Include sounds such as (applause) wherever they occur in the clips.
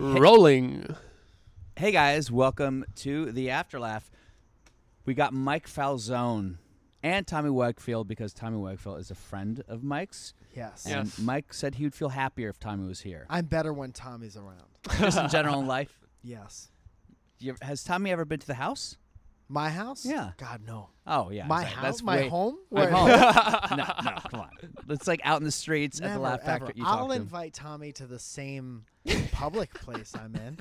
Rolling. Hey guys, welcome to the Afterlaugh. We got Mike Falzone and Tommy Wakefield because Tommy Wakefield is a friend of Mike's, Yes. And Yes. Mike said he would feel happier if Tommy was here. I'm better when Tommy's around. Just in general in (laughs) life. Yes. You has Tommy ever been to the house? My house? Yeah. God no. Oh yeah, my sorry, house? That's my way- home? My Where- home. (laughs) no, no, come on. It's like out in the streets at the Laugh. Factory. You I'll talk to him. invite Tommy to the same public place I'm in,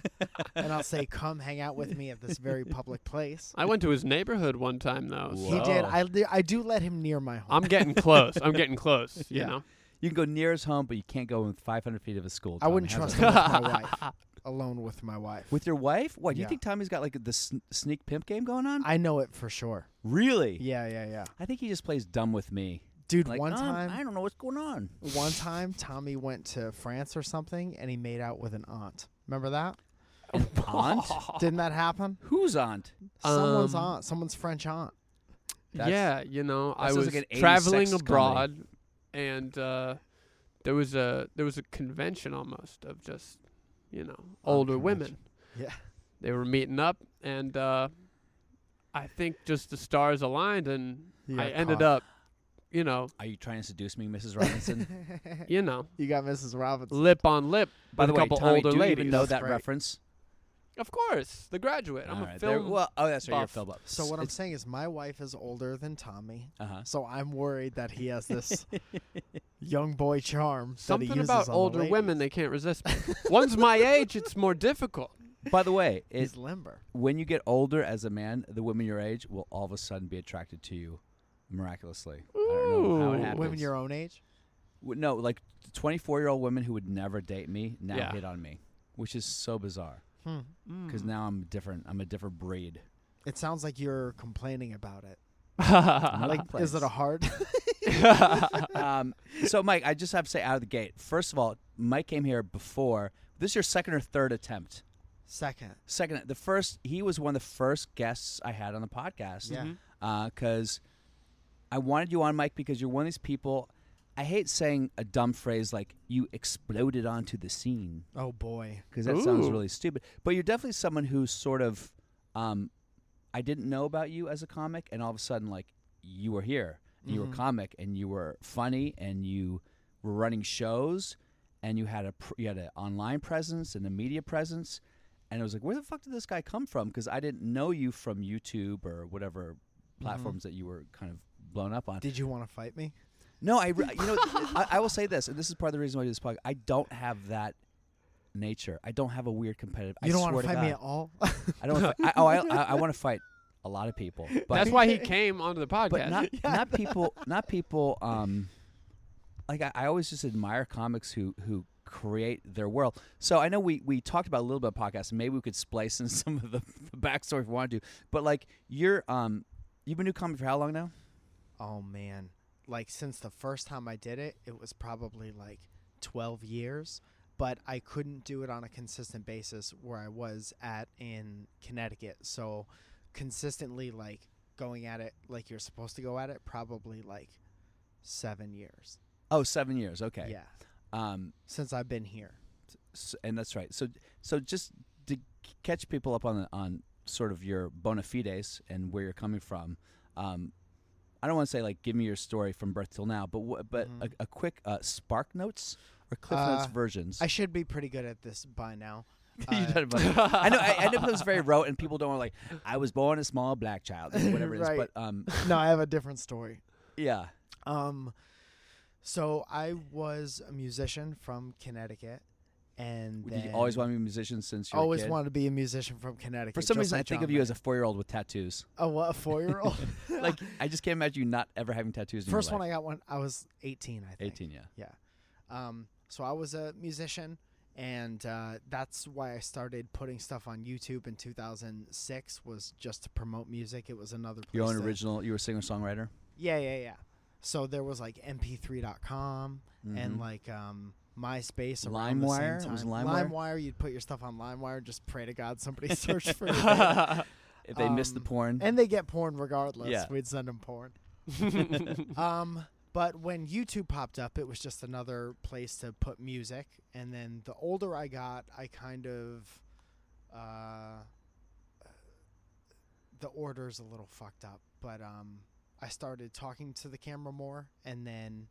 and I'll say, "Come hang out with me at this very public place." I went to his neighborhood one time though. Whoa. so He did. I, I do let him near my home. I'm getting close. I'm getting (laughs) close. You Yeah. know. You can go near his home, but you can't go within 500 feet of his school. I wouldn't How's trust him with my wife. (laughs) Alone with my wife. With your wife? What? Do you Yeah. think Tommy's got like the sn- sneak pimp game going on? I know it for sure. really? Yeah, yeah, yeah. I think he just plays dumb with me. Dude, Like, one "Um, time, I don't know what's going on. one (laughs) time, Tommy went to France or something, and he made out with an aunt. Remember that? (laughs) An aunt? (laughs) Didn't that happen? Whose aunt? Someone's Um, aunt, someone's French aunt. That's- yeah, you know, I sounds was like an 80s traveling sex abroad, and uh, there was a there was a convention almost of just, you know, older women. Yeah. They were meeting up, and uh, I think just the stars aligned, and You I got ended caught. up, you know, Are you trying to seduce me, Mrs. Robinson? (laughs) you know, you got Mrs. Robinson. lip on lip By with the a way, couple Tommy, older do you ladies. even know that great. reference? Of course, The Graduate. I'm All a right, there- film. well, oh, that's right. You're a buff. film buff. So what I'm It's- saying is, my wife is older than Tommy, Uh-huh. so I'm worried that he has this (laughs) young boy charm. that he Something uses about on the older women, they can't resist. me. One's my (laughs) age, it's more difficult. By the way, it, He's limber. when you get older as a man, the women your age will all of a sudden be attracted to you miraculously. I don't know how it Ooh. happens. Women your own age. W- No, like 24 year old women who would never date me now Yeah. hit on me, which is so bizarre. Hmm. Because now I'm different. I'm a different breed. It sounds like you're complaining about it. (laughs) Like, Like, is it a hard? (laughs) um, so, Mike, I just have to say out of the gate. First of all, Mike came here before. This is your second or third attempt. Second. Second, the first. He was one of the first guests I had on the podcast. Yeah. Because I wanted you on, Mike, because you're one of these people. I hate saying a dumb phrase like "you exploded onto the scene" Oh boy. because that sounds Ooh. really stupid. But you're definitely someone who's sort of, um, I didn't know about you as a comic, and all of a sudden, like you were here, and you were a Mhm. comic, and you were funny, and you were running shows, and you had a pr- you had an online presence and a media presence, and it was like, where the fuck did this guy come from? Because I didn't know you from YouTube or whatever platforms that you were kind of blown up on. Did you want to fight me? No, I re- you know I, I will say this, and this is part of the reason why I do this podcast. I don't have that nature. I don't have a weird competitive. You I don't want to fight God. me at all. I don't. Wanna (laughs) fight, I, oh, I, I, I want to fight a lot of people, but That's why he came onto the podcast. but not (laughs) not people not people. Um, like I, I always just admire comics who who create their world. So I know we we talked about a little bit of podcast, maybe we could splice in (laughs) some of the, the backstory if we wanted to. But like you're um, you've been doing comedy for how long now? oh man. Like since the first time I did it, it was probably like 12 years, but I couldn't do it on a consistent basis where I was at in Connecticut. So consistently like going at it like you're supposed to go at it probably like 7 years. Oh, seven years. Okay. Yeah. Um, Since I've been here. and that's right. So so just to catch people up on the, on sort of your bona fides and where you're coming from. Um, I don't want to say like give me your story from birth till now, but wh- but Mhm. a, a quick uh, Spark Notes or Cliff Uh, Notes versions. I should be pretty good at this by now. (laughs) Uh. I know. I, I know it was very rote, and people don't want like I was born a small black child, or whatever it is. (laughs) Right. But um, (laughs) no, I have a different story. yeah. Um, so I was a musician from Connecticut, and Did you always want to be a musician since you were a always kid? wanted to be a musician from Connecticut. For some just reason, like I think John of you as a Mayer. four-year-old with tattoos. Oh, what a four year old. (laughs) like I just can't imagine you not ever having tattoos. In first your one life. I got when I was eighteen. I think. eighteen. Yeah. Um, so I was a musician, and uh, that's why I started putting stuff on YouTube in 2006. Was just to promote music. It was another place Your own to- original. You were a singer songwriter. Yeah, yeah, yeah. So there was like MP3.com and Mhm. like um, MySpace. or LimeWire? It was. LimeWire? LimeWire. You'd put your stuff on LimeWire. And just pray to God somebody (laughs) searched for it. if they missed the Um, porn. and they get porn regardless. Yeah. We'd send them porn. (laughs) Um, But when YouTube popped up, it was just another place to put music. And then the older I got, I kind of uh, the order's a little fucked up, but um, I started talking to the camera more, and then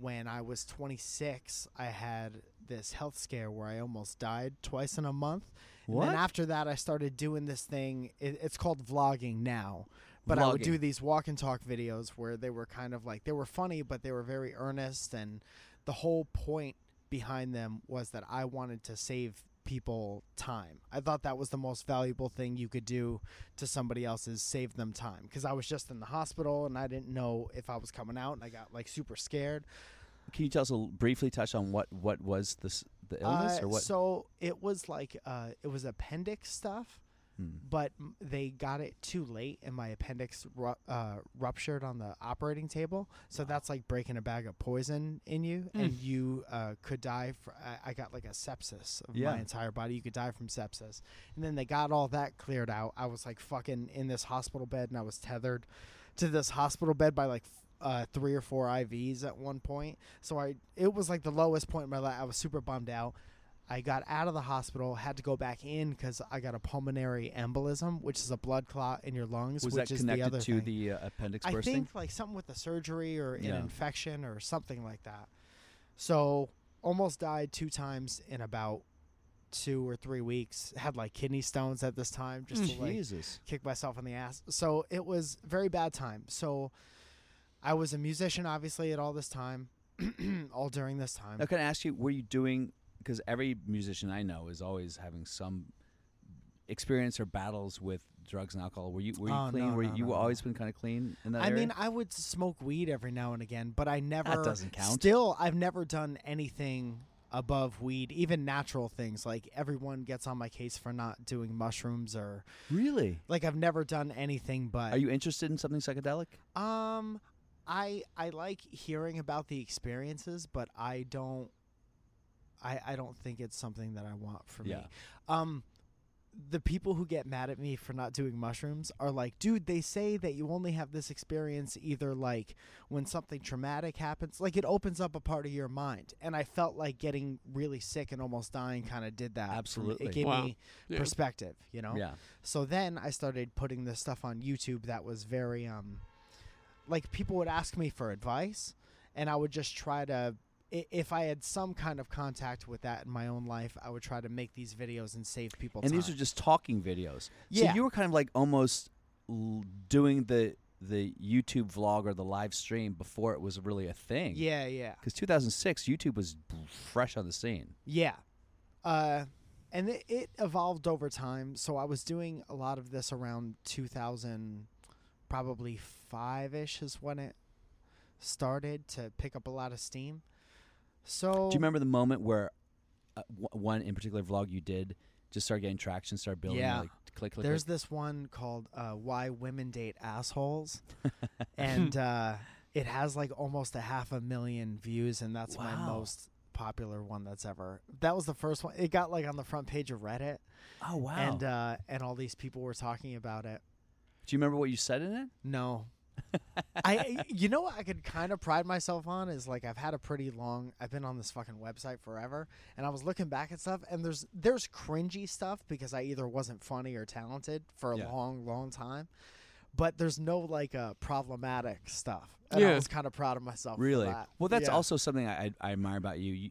when I was 26, I had this health scare where I almost died twice in a month. What? And then after that, I started doing this thing. It, it's called vlogging now, but I would do these walk and talk videos where they were kind of like they were funny, but they were very earnest, and the whole point behind them was that I wanted to save people time. I thought that was the most valuable thing you could do to somebody else is save them time because I was just in the hospital and I didn't know if I was coming out and I got like super scared. Can you tell us a briefly touch on what what was this the illness Uh, or what? So it was like uh, it was appendix stuff, Hmm. but they got it too late, and my appendix ru- uh, ruptured on the operating table. So that's like breaking a bag of poison in you, and you uh, could die. For, I, I got like a sepsis of Yeah. my entire body. You could die from sepsis, and then they got all that cleared out. I was like fucking in this hospital bed, and I was tethered to this hospital bed by like. Uh, three or four IVs at one point, so I it was like the lowest point in my life. I was super bummed out. I got out of the hospital, had to go back in because I got a pulmonary embolism, which is a blood clot in your lungs. was which that is the connected other to thing. the uh, appendix I bursting? think like something with the surgery or an Yeah. infection or something like that. So almost died two times in about two or three weeks. Had like kidney stones at this time, just to like Jesus. kick myself in the ass. So it was very bad time. So I was a musician, obviously, at all this time, (clears throat) all during this time. Now, can I ask you, were you doing? Because every musician I know is always having some experience or battles with drugs and alcohol. Were you were you Oh, clean? no, were no, you no, always been kind of clean in that I area? mean, I would smoke weed every now and again, but I never. That doesn't count. Still, I've never done anything above weed, even natural things. Like everyone gets on my case for not doing mushrooms or really? like I've never done anything but. Are you interested in something psychedelic? Um, I I like hearing about the experiences, but I don't. I I don't think it's something that I want for Yeah. me. Um. The people who get mad at me for not doing mushrooms are like, dude, they say that you only have this experience either like when something traumatic happens, like it opens up a part of your mind. And I felt like getting really sick and almost dying kind of did that. Absolutely. It gave Wow. me Yeah. perspective, you know? Yeah. So then I started putting this stuff on YouTube that was very um like people would ask me for advice and I would just try to i- if I had some kind of contact with that in my own life, I would try to make these videos and save people And time. these are just talking videos. Yeah. So you were kind of like almost l- doing the the YouTube vlog or the live stream before it was really a thing. yeah, yeah. Because 2006, YouTube was fresh on the scene. Yeah. Uh and it, it evolved over time. So I was doing a lot of this around 2000 probably 5ish is when it started to pick up a lot of steam. So Do you remember the moment where uh, w- one in particular vlog you did just started getting traction, started building? Yeah. Like, click, click, There's click. this one called uh, "Why Women Date Assholes," (laughs) and uh, it has like almost a half a million views, and that's my most popular one that's ever. That was the first one. It got like on the front page of Reddit, Oh wow! and uh, and all these people were talking about it. Do you remember what you said in it? No. I you know what I could kind of pride myself on is like I've had a pretty long I've been on this fucking website forever and I was looking back at stuff and there's there's cringy stuff because I either wasn't funny or talented for a Yeah. long long time but there's no like uh problematic stuff and I was kind of proud of myself for Really? that. Well, that's Yeah. also something I, I, I admire about you. you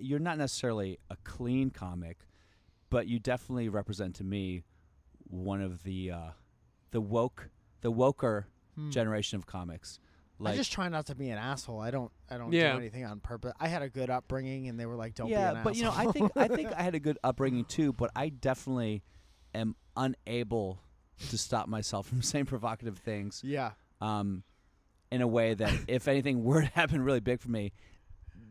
you're not necessarily a clean comic, but you definitely represent to me one of the uh, the woke, the woker Hmm. generation of comics. Like, I just try not to be an asshole. I don't I don't Yeah. do anything on purpose. I had a good upbringing and they were like don't yeah, be an asshole. but you know, I think I think I had a good upbringing too, but I definitely am unable to stop myself from (laughs) saying provocative things. yeah. Um, in a way that (laughs) if anything were to happen really big for me,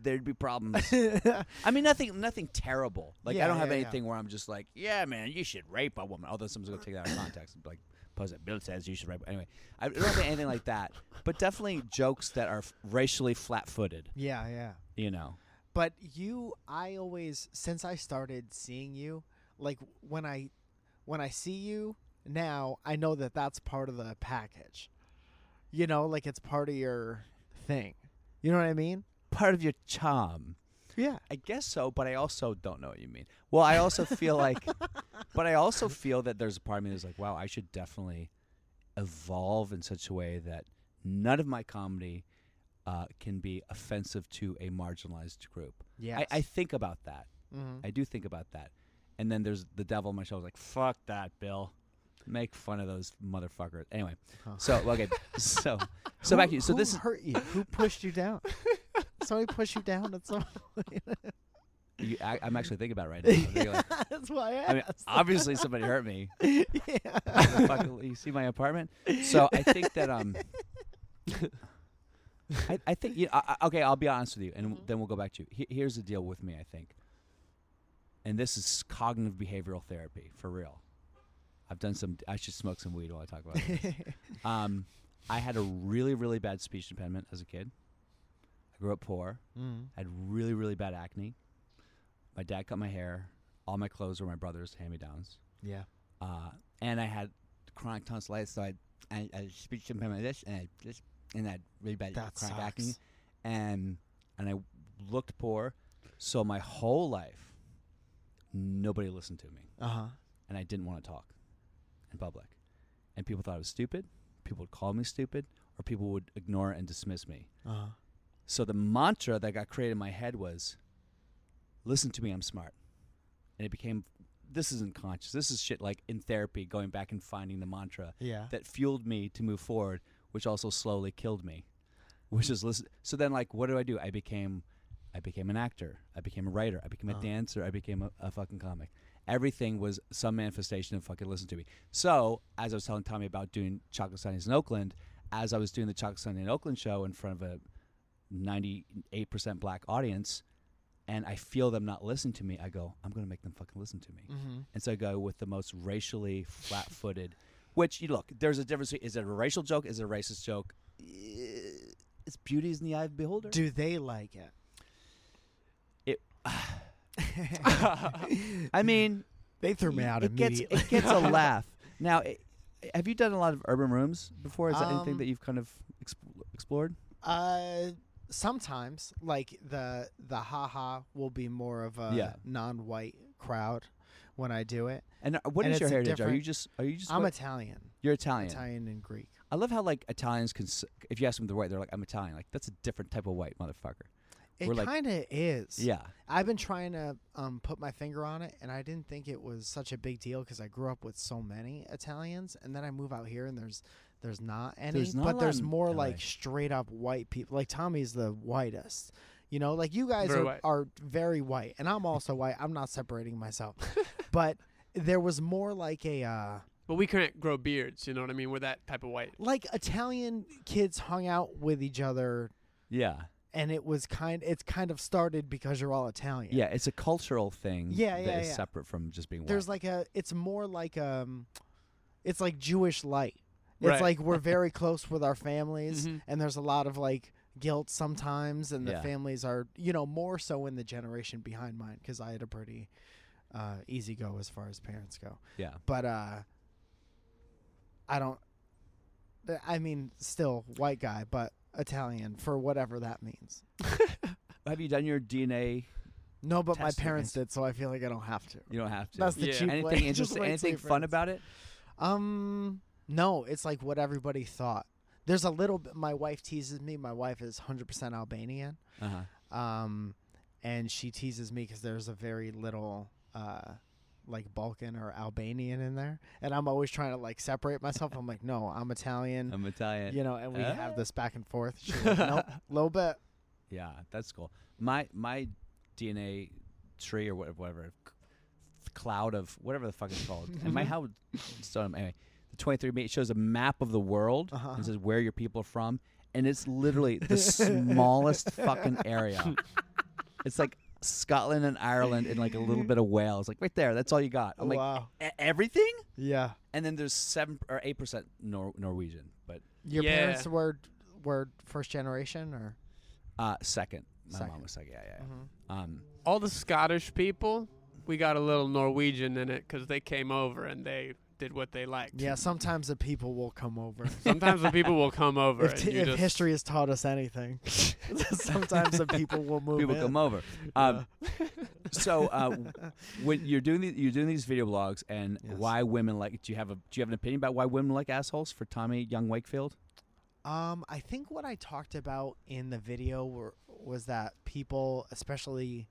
there'd be problems. (laughs) I mean, nothing, nothing terrible. Like Yeah, I don't have yeah, yeah. anything where I'm just like, yeah, man, you should rape a woman. Although someone's gonna take that out of context and be like, post it. Bill says you should rape. Anyway, I don't have anything like that. But definitely jokes that are f- racially flat-footed. yeah, yeah. You know. But you, I always since I started seeing you, like when I when I see you now, I know that that's part of the package. You know, like it's part of your thing. You know what I mean? Part of your charm. Yeah. I guess so, but I also don't know what you mean. Well, I also feel like, (laughs) but I also feel that there's a part of me that's like, wow, I should definitely evolve in such a way that none of my comedy uh, can be offensive to a marginalized group. Yeah. I, I think about that. hmm I do think about that. And then there's the devil on my shoulder, like, fuck that, Bill. Make fun of those motherfuckers. Anyway, Huh. so okay, (laughs) so so who, back to you. So who this hurt you. Who pushed you down? (laughs) Somebody push you down at some point. (laughs) you, I, I'm actually thinking about it right now. I'm like, (laughs) That's why I I mean, obviously somebody hurt me. (laughs) yeah. You see my apartment? So I think that um, I, I think you. I, I- okay, I'll be honest with you, and Mhm. then we'll go back to you. He- here's the deal with me. I think, and this is cognitive behavioral therapy for real. I've done some. I should smoke some weed while I talk about it. um, I had a really, really bad speech impediment as a kid. Grew up poor. mm. I had really, really bad acne. My dad cut my hair. All my clothes were my brother's hand-me-downs. Yeah. Uh, and I had chronic tonsillitis, so I, I, I had speech impediment like this, and I just, and I had really bad That chronic sucks. acne, and and I looked poor, so my whole life, nobody listened to me, Uh huh. and I didn't want to talk in public, and people thought I was stupid. People would call me stupid, or people would ignore and dismiss me. Uh huh. So the mantra that got created in my head was, "Listen to me, I'm smart," and it became. This isn't conscious. This is shit like in therapy, going back and finding the mantra Yeah. that fueled me to move forward, which also slowly killed me. Which is listen. So then, like, what do I do? I became, I became an actor. I became a writer. I became a Uh-huh. dancer. I became a, a fucking comic. Everything was some manifestation of fucking listen to me. So as I was telling Tommy about doing Chocolate Sundaes in Oakland, as I was doing the Chocolate Sundae in Oakland show in front of a 98% black audience, and I feel them not listen to me, I go, I'm going to make them fucking listen to me. Mm-hmm. And so I go with the most racially flat footed, which, you look, there's a difference. Is it a racial joke? Is it a racist joke? Eh, It's beauty is in the eye of the beholder. Do they like it? It- (laughs) (laughs) I mean, they threw me out it gets, immediately. it gets a laugh. (laughs) Now, it, have you done a lot of urban rooms before? Is that anything Um, that you've kind of exp- explored? Uh, sometimes like the the haha will be more of a Yeah. non-white crowd when I do it. And uh, what and is your heritage? Are you just are you just I'm what- Italian, you're Italian? Italian and Greek. I love how like Italians can. If you ask them the white, they're like, "I'm Italian." Like that's a different type of white motherfucker. It like- kind of is. Yeah. I've been trying to um, put my finger on it, and I didn't think it was such a big deal because I grew up with so many Italians, and then I move out here and there's there's not any, There's not but there's more LA. like straight up white people. Like Tommy's the whitest, you know. Like you guys Very are, are very white, and I'm also white. I'm not separating myself, (laughs) but there was more like a uh, But we couldn't grow beards. You know what I mean? We're that type of white. like Italian kids hung out with each other, Yeah. and it was kind. It's kind of started because you're all Italian. Yeah. It's a cultural thing. Yeah, that yeah, is yeah. separate from just being white. there's like a it's more like um it's like jewish light Right. it's like we're very close with our families Mhm. and there's a lot of like guilt sometimes and the Yeah. families are you know more so in the generation behind mine because i had a pretty uh easy go as far as parents go yeah. but uh i don't i mean still white guy but italian for whatever that means (laughs) Have you done your DNA? no but my parents did so i feel like i don't have to You don't have to. that's the Yeah. cheap anything Just (laughs) interesting? Anything fun about it? Um, no, it's like what everybody thought. There's a little bit. My wife teases me. My wife is 100% Albanian. Uh huh. Um, and she teases me because there's a very little, uh, like Balkan or Albanian in there, and I'm always trying to like separate myself. I'm like, no, I'm Italian. I'm Italian. you know, and we Ah. have this back and forth. She's like, (laughs) nope, a little bit. Yeah, that's cool. My my DNA tree or whatever, whatever cloud of whatever the fuck it's called. and my how so anyway, 23andMe it shows a map of the world Uh-huh. and says where your people are from, and it's literally the (laughs) smallest fucking area. It's like Scotland and Ireland and like a little bit of Wales, like right there. That's all you got. I'm like wow. "E- everything. Yeah. And then there's seven or eight percent Nor- Norwegian, but Your Yeah. parents were were first generation or? uh, second. My Second. mom was second. Yeah, yeah. Mhm. Um, All the Scottish people, we got a little Norwegian in it because they came over and they accepted what they liked. Yeah, sometimes the people will come over. (laughs) Sometimes the people will come (laughs) over if, t- if just history has taught us anything, (laughs) sometimes the people will move. People in. come over. Um, so uh, when you're doing the, you're doing these video blogs and Yes. why women like do you have a do you have an opinion about why women like assholes for Tommy Young Wakefield? Um, I think what I talked about in the video were, was that people, especially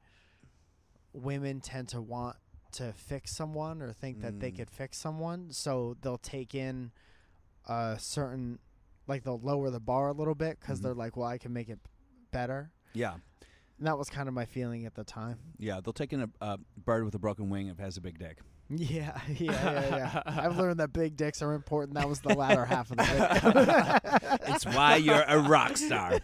women, tend to want to fix someone or think that they Mm. could fix someone, so they'll take in a certain, like they'll lower the bar a little bit because Mhm. they're like, well, I can make it better. Yeah, And that was kind of my feeling at the time. yeah. They'll take in a, a bird with a broken wing if it has a big dick. (laughs) Yeah, yeah, yeah, yeah. (laughs) I've learned that big dicks are important. That was the latter half of the (laughs) video. It's why you're a rock star.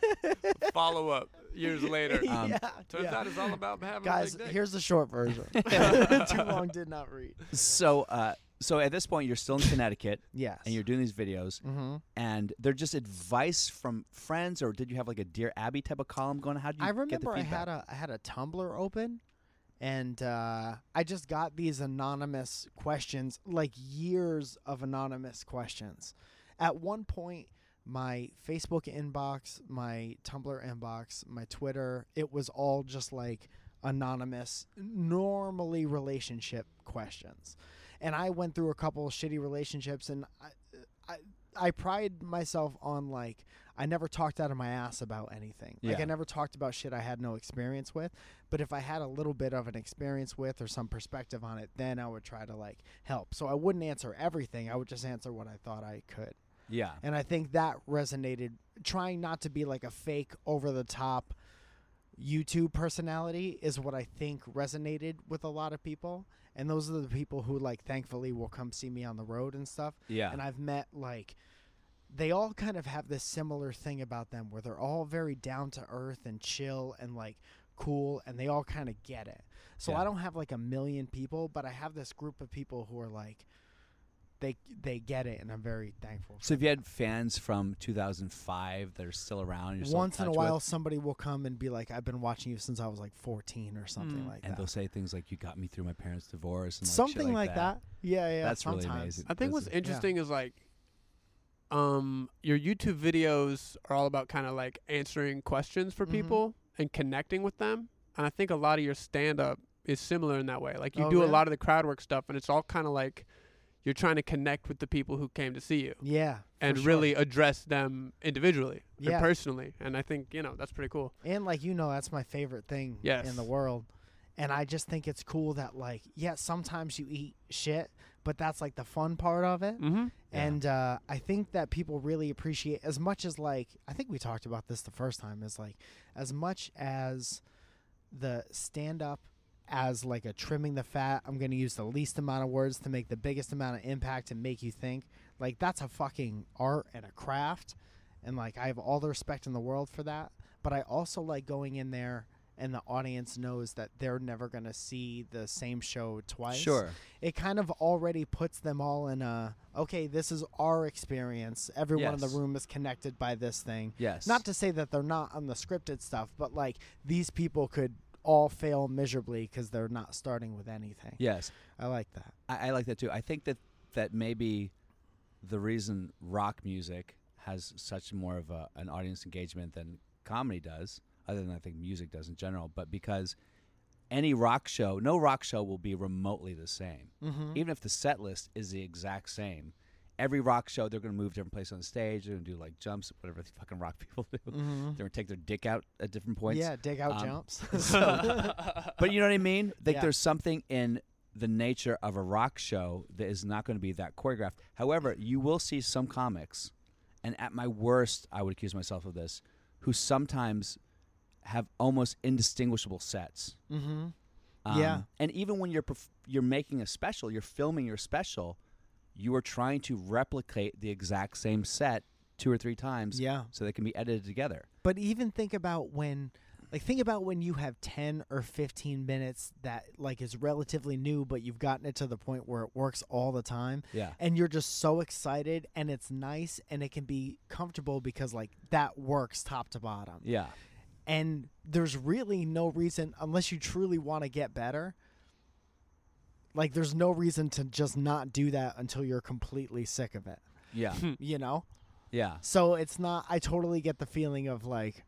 follow up years later. (laughs) Um, yeah, Turns yeah. out it's all about having Guys, a big dick. here's the short version. (laughs) (laughs) Too long did not read. So, uh, so at this point, you're still in Connecticut Yes. and you're doing these videos, Mm-hmm. and they're just advice from friends, or did you have like a Dear Abby type of column going? How did you I get the remember I had a I had a Tumblr open, and uh, I just got these anonymous questions, like years of anonymous questions. At one point, my Facebook inbox, my Tumblr inbox, my Twitter, it was all just like anonymous, normally relationship questions. And I went through a couple of shitty relationships, and I, I, I pride myself on like I never talked out of my ass about anything. Yeah. Like I never talked about shit I had no experience with. But if I had a little bit of an experience with or some perspective on it, then I would try to like help. So I wouldn't answer everything. I would just answer what I thought I could. Yeah, And I think that resonated trying not to be like a fake over the top YouTube personality is what I think resonated with a lot of people. And those are the people who like thankfully will come see me on the road and stuff yeah, and I've met like they all kind of have this similar thing about them where they're all very down to earth and chill and like cool and they all kind of get it. So Yeah. I don't have like a million people, but I have this group of people who are like they they get it and I'm very thankful. So if you had fans from 2005 that are still around, you're still Once in a while with, somebody will come and be like I've been watching you since I was like 14 or something Mm. like and that. And they'll say things like, "You got me through my parents' divorce," and like, shit something like that. Yeah, yeah. That's really amazing. I think what's That's- interesting is like, um, your YouTube videos are all about kind of like answering questions for Mhm. people and connecting with them. And I think a lot of your stand up is similar in that way. Like you Oh, do a lot of the crowd work stuff, and it's all kind of like you're trying to connect with the people who came to see you Yeah. and sure. really address them individually Yeah. and personally. And I think you know that's pretty cool. And like you know, that's my favorite thing Yes. in the world. And I just think it's cool that like, yeah, sometimes you eat shit, but that's like the fun part of it. Mm-hmm. Yeah. And uh, I think that people really appreciate as much as like I think we talked about this the first time is like as much as the stand up as like a trimming the fat, I'm going to use the least amount of words to make the biggest amount of impact and make you think. Like that's a fucking art and a craft and like I have all the respect in the world for that, but I also like going in there and the audience knows that they're never going to see the same show twice Sure. it kind of already puts them all in a okay this is our experience everyone in the room is connected by this thing Yes. not to say that they're not on the scripted stuff but like these people could all fail miserably because they're not starting with anything Yes. i like that I, I like that too. I think that that maybe the reason rock music has such more of a, an audience engagement than comedy does, other than I think music does in general, but because any rock show, no rock show will be remotely the same. mm-hmm. Even if the set list is the exact same, every rock show they're going to move different places on the stage. They're going to do like jumps, whatever the fucking rock (laughs) people do. mm-hmm. They're going to take their dick out at different points. yeah dig out Um, jumps (laughs) But you know what I mean? (laughs) Like Yeah. there's something in the nature of a rock show that is not going to be that choreographed. However, you will see some comics, and at my worst, I would accuse myself of this, who sometimes have almost indistinguishable sets. mm-hmm. Um, Yeah. And even when you're perf- you're making a special, you're filming your special, you are trying to replicate the exact same set two or three times yeah so they can be edited together. But even think about when like think about when you have 10 or 15 minutes that like is relatively new but you've gotten it to the point where it works all the time Yeah. and you're just so excited and it's nice and it can be comfortable because like that works top to bottom. Yeah. And there's really no reason unless you truly want to get better Like there's no reason to just not do that until you're completely sick of it. Yeah. (laughs) You know? yeah. So it's not I totally get the feeling of like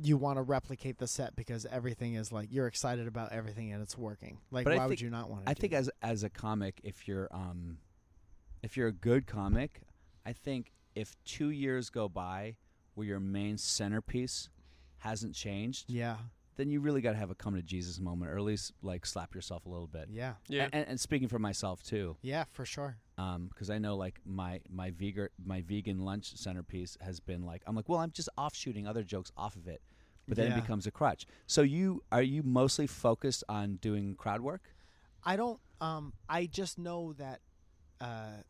you want to replicate the set because everything is like you're excited about everything and it's working. Like But I why would you not want to I think as as a comic, if you're um, if you're a good comic, I think if two years go by where your main centerpiece hasn't changed, Yeah. Then you really got to have a come to Jesus moment, or at least like slap yourself a little bit. Yeah. Yeah. And, and speaking for myself too, Yeah, for sure. because I know like my my vegan my vegan lunch centerpiece has been like I'm like well I'm just offshooting other jokes off of it, but then Yeah. it becomes a crutch. So you are you mostly focused on doing crowd work? I don't. Um, I just know that uh,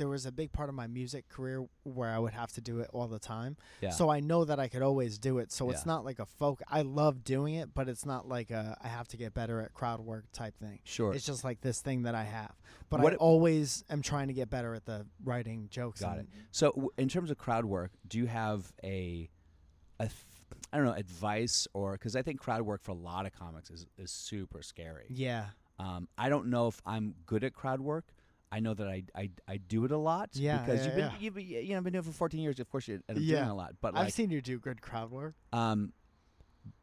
there was a big part of my music career where I would have to do it all the time. Yeah. So I know that I could always do it. So it's not like a folk. I love doing it, but it's not like a I have to get better at crowd work type thing. sure. It's just like this thing that I have. But What I it- always am trying to get better at the writing jokes. Got and- So, w- in terms of crowd work, do you have a, a th- I don't know, advice or because I think crowd work for a lot of comics is, is super scary. Yeah. Um, I don't know if I'm good at crowd work. I know that I, I, I do it a lot. Yeah, because yeah, you've been you've you know been doing it for 14 years. Of course, you end up Yeah. doing a lot. But I've seen you do good crowd work. um,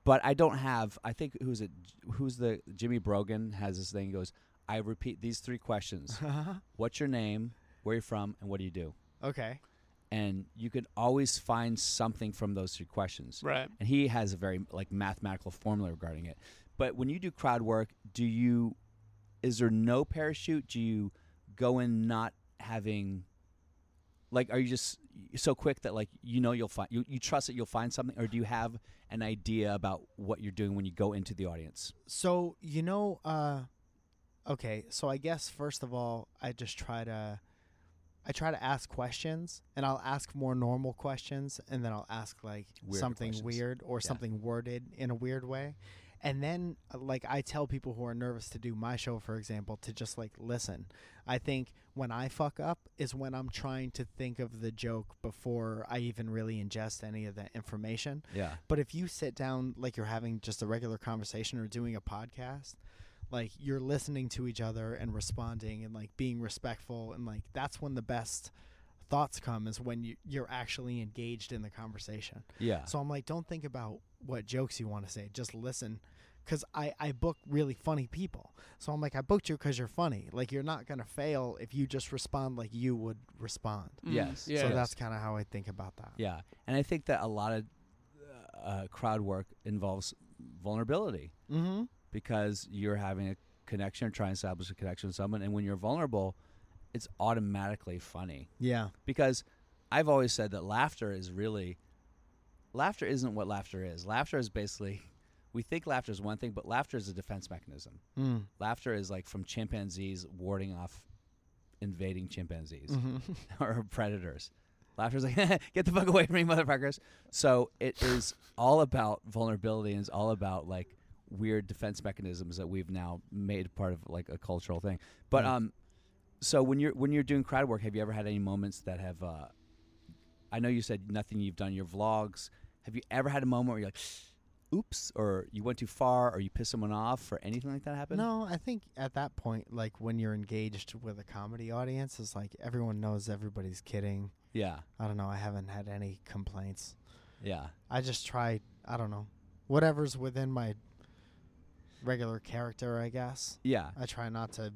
but I don't have. I think who's it? Who's the Jimmy Brogan has this thing. He goes, I repeat these three questions: (laughs) What's your name? Where you're from? And what do you do? okay. and you can always find something from those three questions. Right. And he has a very like mathematical formula regarding it. But when you do crowd work, do you is there no parachute? Do you go in not having like are you just so quick that like you know you'll find you, you trust that you'll find something or do you have an idea about what you're doing when you go into the audience? So you know, uh, okay. So I guess first of all, I just try to, I try to ask questions, and I'll ask more normal questions, and then I'll ask like Weirder something questions. weird or Yeah. something worded in a weird way, and then uh, like I tell people who are nervous to do my show, for example, to just like listen. I think when I fuck up is when I'm trying to think of the joke before I even really ingest any of that information. Yeah. But if you sit down like you're having just a regular conversation or doing a podcast, like you're listening to each other and responding and like being respectful and like that's when the best thoughts come is when you you're actually engaged in the conversation. Yeah. So I'm like don't think about what jokes you want to say, just listen cuz I I book really funny people. So I'm like I booked you cuz you're funny. Like you're not going to fail if you just respond like you would respond. Mm, Yes. Yeah. so Yes. that's kind of how I think about that. Yeah, and I think that a lot of uh, crowd work involves vulnerability Mhm. because you're having a connection or trying to establish a connection with someone, and when you're vulnerable, it's automatically funny. Yeah. Because I've always said that laughter is really laughter isn't what laughter is. Laughter is basically we think laughter is one thing, but laughter is a defense mechanism. Mm. Laughter is like from chimpanzees warding off invading chimpanzees Mhm. (laughs) or predators. Laughter's like, (laughs) get the fuck away from me, motherfuckers. So it is all about vulnerability and it's all about like weird defense mechanisms that we've now made part of like a cultural thing. But Yeah. um, so when you're when you're doing crowd work, have you ever had any moments that have? Uh, I know you said nothing you've done your vlogs. Have you ever had a moment where you're like, oops, or you went too far, or you pissed someone off, or anything like that happen? No, I think at that point, like when you're engaged with a comedy audience, it's like everyone knows everybody's kidding. Yeah, I don't know. I haven't had any complaints. yeah, I just try. I don't know. Whatever's within my regular character, I guess. yeah. I try not to.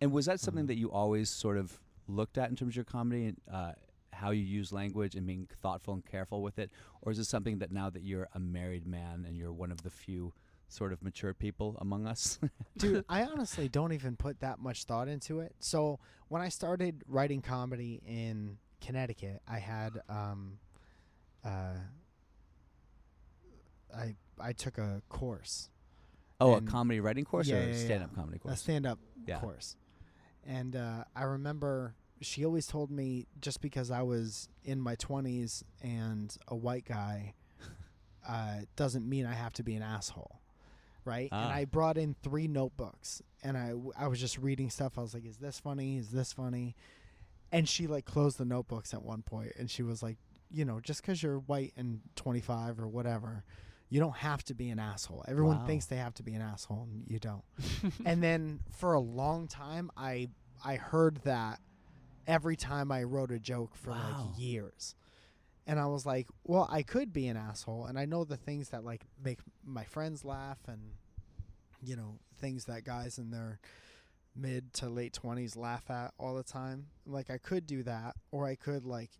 And was that something Mhm. that you always sort of looked at in terms of your comedy and uh, how you use language and being thoughtful and careful with it, or is it something that now that you're a married man and you're one of the few sort of mature people among us? (laughs) Dude, I honestly don't even put that much thought into it. So when I started writing comedy in Connecticut, I had um, uh, I I took a course, oh, a comedy writing course Yeah, or yeah, a yeah. stand-up comedy course? a stand-up Yeah. course, and uh, I remember she always told me just because I was in my twenties and a white guy (laughs) uh, doesn't mean I have to be an asshole, right? And Ah. I brought in three notebooks, and I, I was just reading stuff. I was like, "Is this funny? Is this funny?" And she like closed the notebooks at one point, and she was like, "You know, just because you're white and 25 or whatever." You don't have to be an asshole. Everyone Wow. thinks they have to be an asshole, and you don't. (laughs) and then for a long time, I I heard that every time I wrote a joke for Wow. like years. And I was like, well, I could be an asshole, and I know the things that like make my friends laugh, and you know things that guys in their mid to late twenties laugh at all the time. Like I could do that, or I could like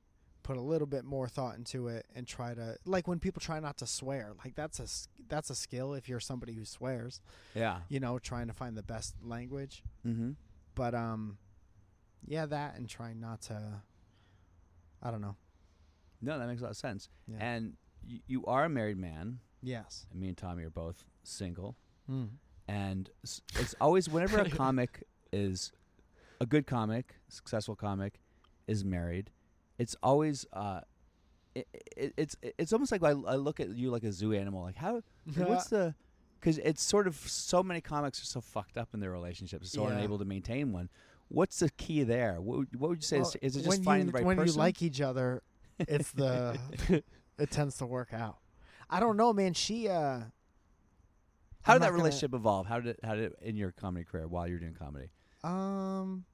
put a little bit more thought into it and try to like when people try not to swear, like that's a that's a skill if you're somebody who swears. Yeah. You know, trying to find the best language. Mm-hmm. But um, yeah, that and trying not to. I don't know. No, that makes a lot of sense. Yeah. And y- you are a married man, yes. and me and Tommy are both single. Mm. And it's always whenever a comic (laughs) is a good comic, successful comic, is married, it's always uh, it, it, it's it's almost like I, I look at you like a zoo animal. Like how like, what's the because it's sort of so many comics are so fucked up in their relationships, so Yeah. unable to maintain one. What's the key there? What would, what would you say? Well, is, is it just when finding you, the right when person? you like each other? It's the (laughs) it tends to work out. I don't know, man. She uh how I'm did that relationship evolve? How did how did it, in your comedy career while you were doing comedy? Um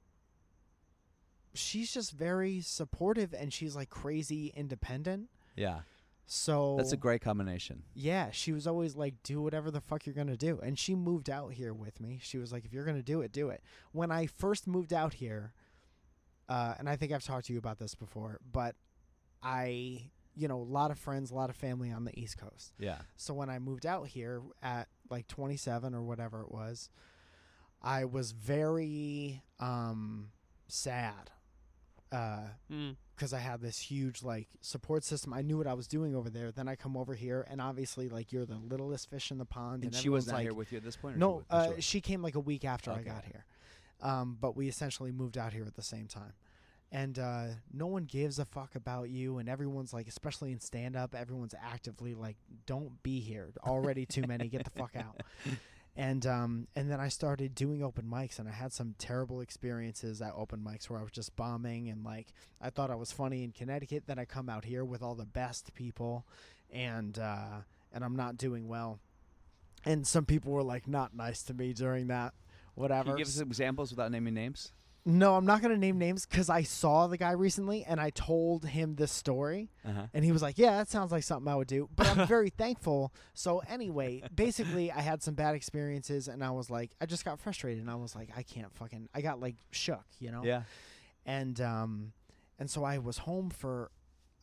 she's just very supportive and she's like crazy independent. Yeah, So that's a great combination. Yeah, she was always like, do whatever the fuck you're gonna do. And she moved out here with me. She was like, if you're gonna do it, do it. When I first moved out here, uh, and I think I've talked to you about this before, but I, you know, a lot of friends, a lot of family on the East Coast. Yeah, So when I moved out here at like 27 or whatever it was, I was very um, sad. Uh, Mm. because I had this huge like support system. I knew what I was doing over there. Then I come over here, and obviously, like you're the littlest fish in the pond. and And, she was not like, here with you at this point. Or No, she, uh, was? she came like a week after I got here. Um, but we essentially moved out here at the same time. And uh, no one gives a fuck about you, and everyone's like, especially in stand up, everyone's actively like, "Don't be here. Already too many. Get the fuck out." (laughs) (laughs) And um, and then I started doing open mics, and I had some terrible experiences at open mics where I was just bombing, and like I thought I was funny in Connecticut. Then I come out here with all the best people, and uh, and I'm not doing well. And some people were like not nice to me during that. Whatever. Can you give us some examples without naming names? No, I'm not gonna name names because I saw the guy recently, and I told him this story, Uh-huh. and he was like, "Yeah, that sounds like something I would do." But I'm very (laughs) thankful. So anyway, basically, I had some bad experiences, and I was like, I just got frustrated, and I was like, I can't fucking. I got like shook, you know. Yeah. And um, and so I was home for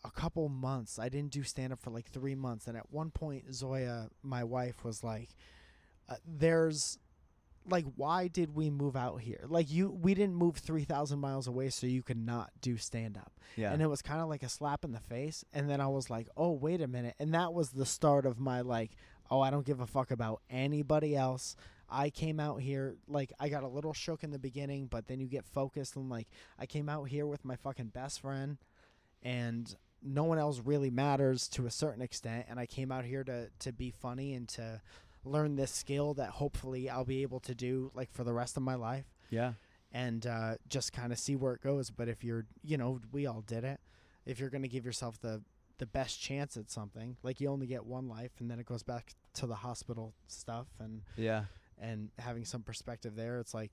a couple months. I didn't do stand up for like three months, and at one point, Zoya, my wife, was like, uh, "There's." Like, why did we move out here? Like, you, we didn't move three thousand miles away so you could not do stand up Yeah. and it was kind of like a slap in the face and then i was like oh wait a minute and that was the start of my like oh i don't give a fuck about anybody else i came out here like i got a little shook in the beginning but then you get focused and like i came out here with my fucking best friend and no one else really matters to a certain extent and i came out here to to be funny and to learn this skill that hopefully i'll be able to do like for the rest of my life yeah. and uh, just kind of see where it goes. But if you're, you know, we all did it. If you're going to give yourself the the best chance at something, like you only get one life, and then it goes back to the hospital stuff and Yeah. and having some perspective there. It's like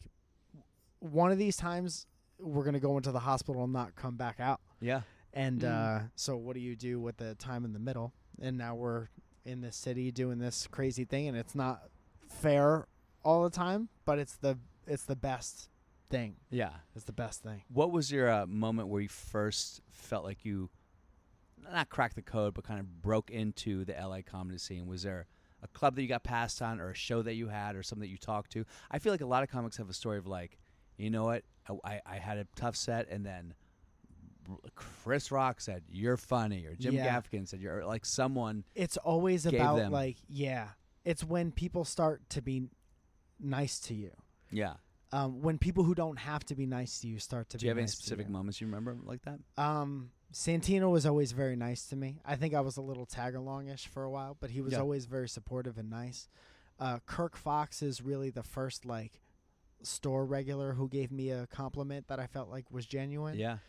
one of these times we're going to go into the hospital and not come back out. Yeah. And Mm. uh, so, what do you do with the time in the middle? And now we're in the city doing this crazy thing, and it's not fair all the time, but it's the it's the best thing. Yeah. It's the best thing. What was your uh, moment where you first felt like you not cracked the code, but kind of broke into the LA comedy scene? Was there a club that you got passed on, or a show that you had, or something that you talked to? I feel like a lot of comics have a story of like, you know what, I, I had a tough set, and then Chris Rock said you're funny, or Jim Yeah. Gaffigan said you're like someone. It's always about them- like yeah. It's when people start to be nice to you. Yeah. Um, when people who don't have to be nice to you start to be nice. Do you have any nice to specific you. moments you remember like that? Um, Santino was always very nice to me. I think I was a little tag alongish for a while, but he was Yeah. always very supportive and nice. Uh, Kirk Fox is really the first like store regular who gave me a compliment that I felt like was genuine. Yeah.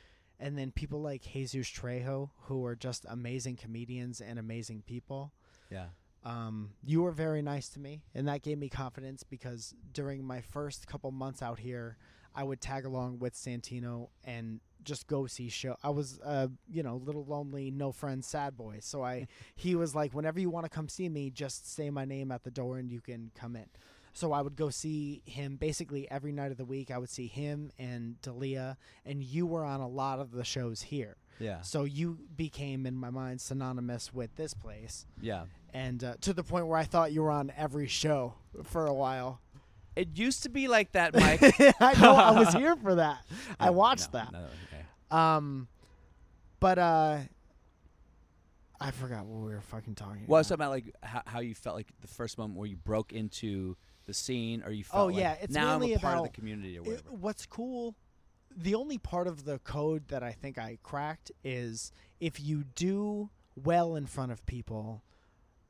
And then people like Jesus Trejo, who are just amazing comedians and amazing people. Yeah. Um, you were very nice to me, and that gave me confidence because during my first couple months out here, I would tag along with Santino and just go see show. I was, uh, you know, little lonely, no friends, sad boy. So I, (laughs) he was like, whenever you want to come see me, just say my name at the door and you can come in. So I would go see him basically every night of the week. I would see him and Dalia, and you were on a lot of the shows here. Yeah. So you became, in my mind, synonymous with this place, Yeah. and uh, to the point where I thought you were on every show for a while. It used to be like that, (laughs) Mike. I know I was here (laughs) for that. I watched no, that. no, okay. Um, but uh, I forgot what we were fucking talking about. Well, about. it's about like how, how you felt like the first moment where you broke into the scene, or you felt Oh, like, yeah, it's now I'm a part of the community or It- what's cool, the only part of the code that I think I cracked is if you do well in front of people,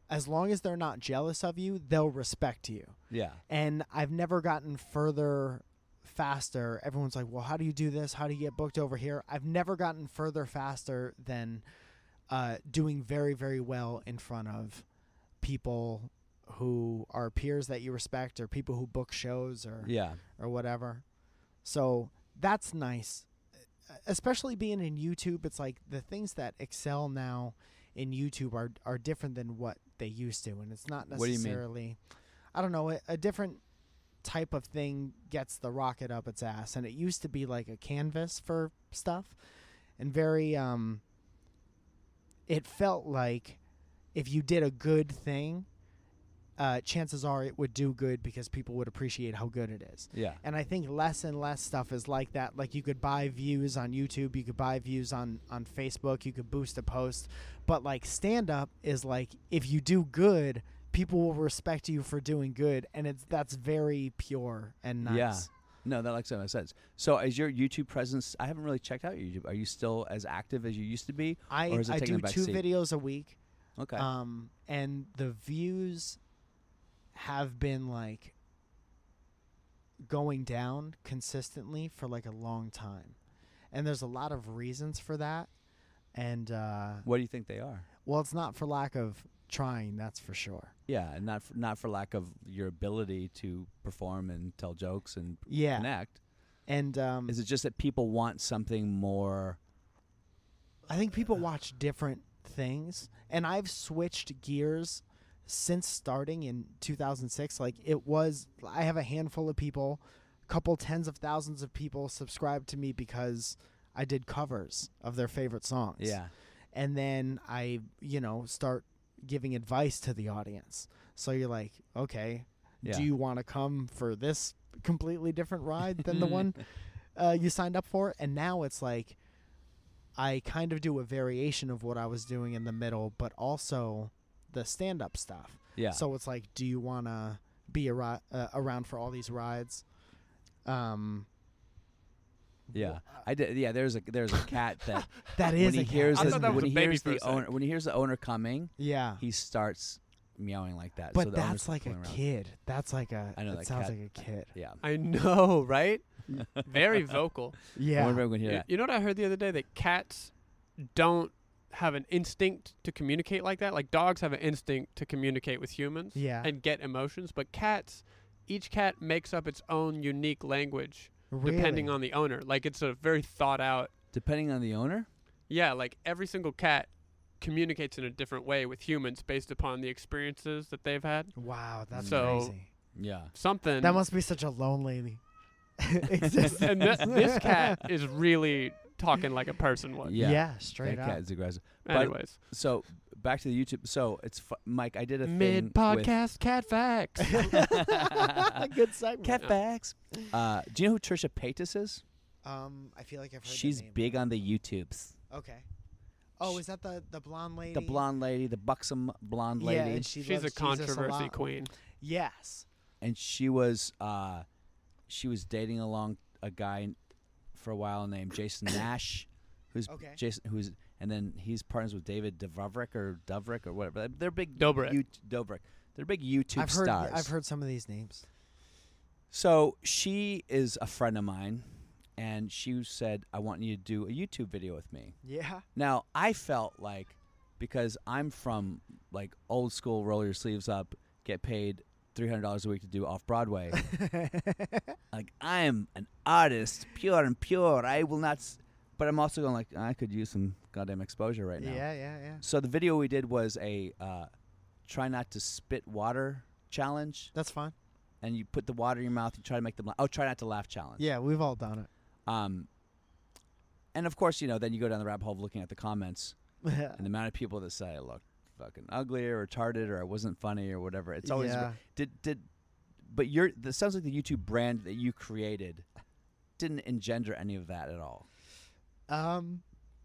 as long as they're not jealous of you, they'll respect you. yeah. And I've never gotten further faster. Everyone's like, well, how do you do this? How do you get booked over here? I've never gotten further faster than uh, doing very, very well in front of people who are peers that you respect or people who book shows or Yeah. or whatever. So that's nice. Especially being in YouTube, it's like the things that excel now in YouTube are are different than what they used to, and it's not What do you mean? necessarily. I don't know. A, a different type of thing gets the rocket up its ass, and it used to be like a canvas for stuff, and very um. It felt like if you did a good thing, uh, chances are it would do good because people would appreciate how good it is. Yeah. And I think less and less stuff is like that. Like you could buy views on YouTube, you could buy views on on Facebook, you could boost a post, but like stand up is like if you do good, people will respect you for doing good, and it's that's very pure and nice. Yeah. No, that makes makes sense. So, is your YouTube presence? I haven't really checked out your YouTube. Are you still as active as you used to be? I Or is it I do two seat? videos a week, Okay. um, and the views have been like going down consistently for like a long time, and there's a lot of reasons for that. And uh, what do you think they are? well, it's not for lack of trying, that's for sure. Yeah, and not for, not for lack of your ability to perform and tell jokes and Yeah, connect. and um, Is it just that people want something more? I think people watch different things, and I've switched gears since starting in 2006. Like it was, I have a handful of people, a couple tens of thousands of people subscribed to me because I did covers of their favorite songs. Yeah. and then I, you know, start giving advice to the audience. So you're like, okay, Yeah. do you want to come for this completely different ride than the (laughs) one uh, you signed up for? And now it's like I kind of do a variation of what I was doing in the middle, but also the stand up stuff. Yeah. So it's like, do you want to be ar- uh, around for all these rides? Um, yeah. I did. Yeah. There's a there's a cat (laughs) that that is when is he a hears I the, thought that was when a he baby hears the owner when he hears the owner coming, yeah. he starts meowing like that. But so that's like a around. kid. That's like a. I know that that sounds cat- like a kid. Yeah. I know, right? Very vocal. (laughs) I Yeah. wonder if everyone can hear You, that. you know what I heard the other day? That cats don't have an instinct to communicate like that. Like dogs have an instinct to communicate with humans Yeah. and get emotions, but cats, each cat makes up its own unique language depending on the owner. Like it's a very thought out. Depending on the owner. Yeah, like every single cat communicates in a different way with humans based upon the experiences that they've had. Wow, that's So- crazy. Yeah. Something That must be such a lonely (laughs) existence. and th- this cat is really talking like a person would. Yeah. yeah straight that up. cat is aggressive. But- Anyways, So back to the YouTube. So it's fu- Mike. I did a mid podcast cat facts. (laughs) (laughs) Good segment. Cat facts. Uh, do you know who Trisha Paytas is? Um, I feel like I've heard. She's name. big on the YouTubes. Okay. Oh, is that the the blonde lady? The blonde lady, the buxom blonde Yeah, lady, and she She's a loves Jesus controversy lot. queen. Yes. and she was uh, she was dating along a guy for a while named Jason (coughs) Nash, who's Okay. Jason, who's and then he's partners with David Dovrik or Dovrik or whatever. They're big Dobrik. You- Dobrik. They're big YouTube I've heard. stars. I've heard some of these names. So she is a friend of mine, and she said, "I want you to do a YouTube video with me." Yeah. Now I felt like because I'm from like old school roll your sleeves up, get paid three hundred dollars a week to do off Broadway. (laughs) like I am an artist, pure and pure. I will not. S-. But I'm also going like I could use some goddamn exposure right now. Yeah, yeah, yeah. So the video we did was a uh, try not to spit water challenge, That's fine. and you put the water in your mouth. You try to make them. La- oh, try not to laugh challenge. Yeah, we've all done it. Um, and of course, you know, then you go down the rabbit hole of looking at the comments (laughs) and the amount of people that say look fucking ugly or retarded or I wasn't funny or whatever. It's always yeah. did did. But you're. It sounds like the YouTube brand that you created didn't engender any of that at all. Um,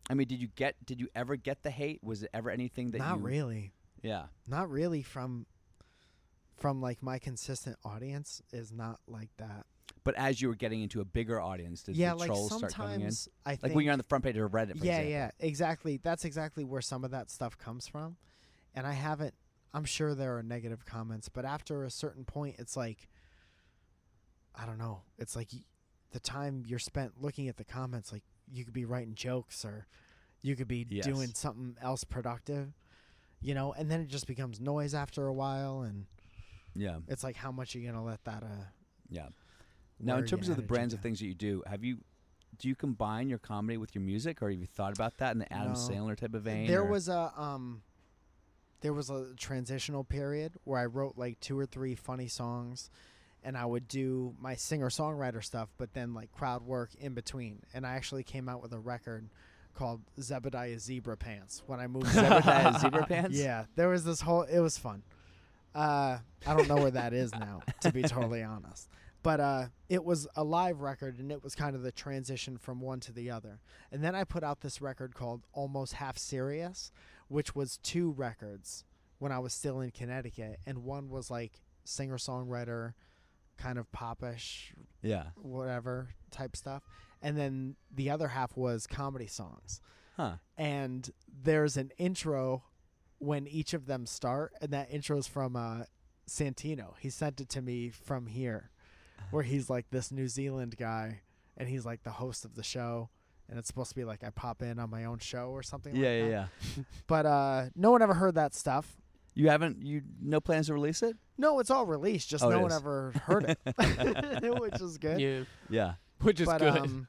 I mean, did you get? Did you ever get the hate? Was it ever anything that not you? really. Yeah. Not really from from like my consistent audience is not like that. But as you were getting into a bigger audience, did yeah, the like trolls start coming in? I think Like when you're on the front page of Reddit, for yeah, example. yeah, exactly. That's exactly where some of that stuff comes from. And I haven't I'm sure there are negative comments, but after a certain point it's like I don't know. It's like the time you're spent looking at the comments like you could be writing jokes or you could be Yes. doing something else productive. You know, and then it just becomes noise after a while and Yeah. it's like how much are you going to let that uh Yeah. Now, in terms of the brands of things that you do, have you do you combine your comedy with your music, or have you thought about that in the Adam No. Sandler type of vein? There or- was a um there was a transitional period where I wrote like two or three funny songs and I would do my singer-songwriter stuff but then like crowd work in between. And I actually came out with a record called Zebediah Zebra Pants when I moved Zebediah Zebra Pants? Yeah, there was this whole it was fun. Uh I don't know where that is now to be totally honest. But uh, it was a live record, and it was kind of the transition from one to the other. And then I put out this record called Almost Half Serious, which was two records when I was still in Connecticut, and one was like singer songwriter, kind of popish, yeah. whatever type stuff, and then the other half was comedy songs. Huh. And there's an intro when each of them start, and that intro is from uh, Santino. He sent it to me from here, where he's like this New Zealand guy, and he's like the host of the show. And it's supposed to be like I pop in on my own show or something. Yeah, like yeah, that. yeah. (laughs) But uh, no one ever heard that stuff. You haven't you no plans to release it? No, it's all released. Just Oh, no one is. ever heard it, (laughs) (laughs) which is good. Yeah, Yeah. which is but good. um,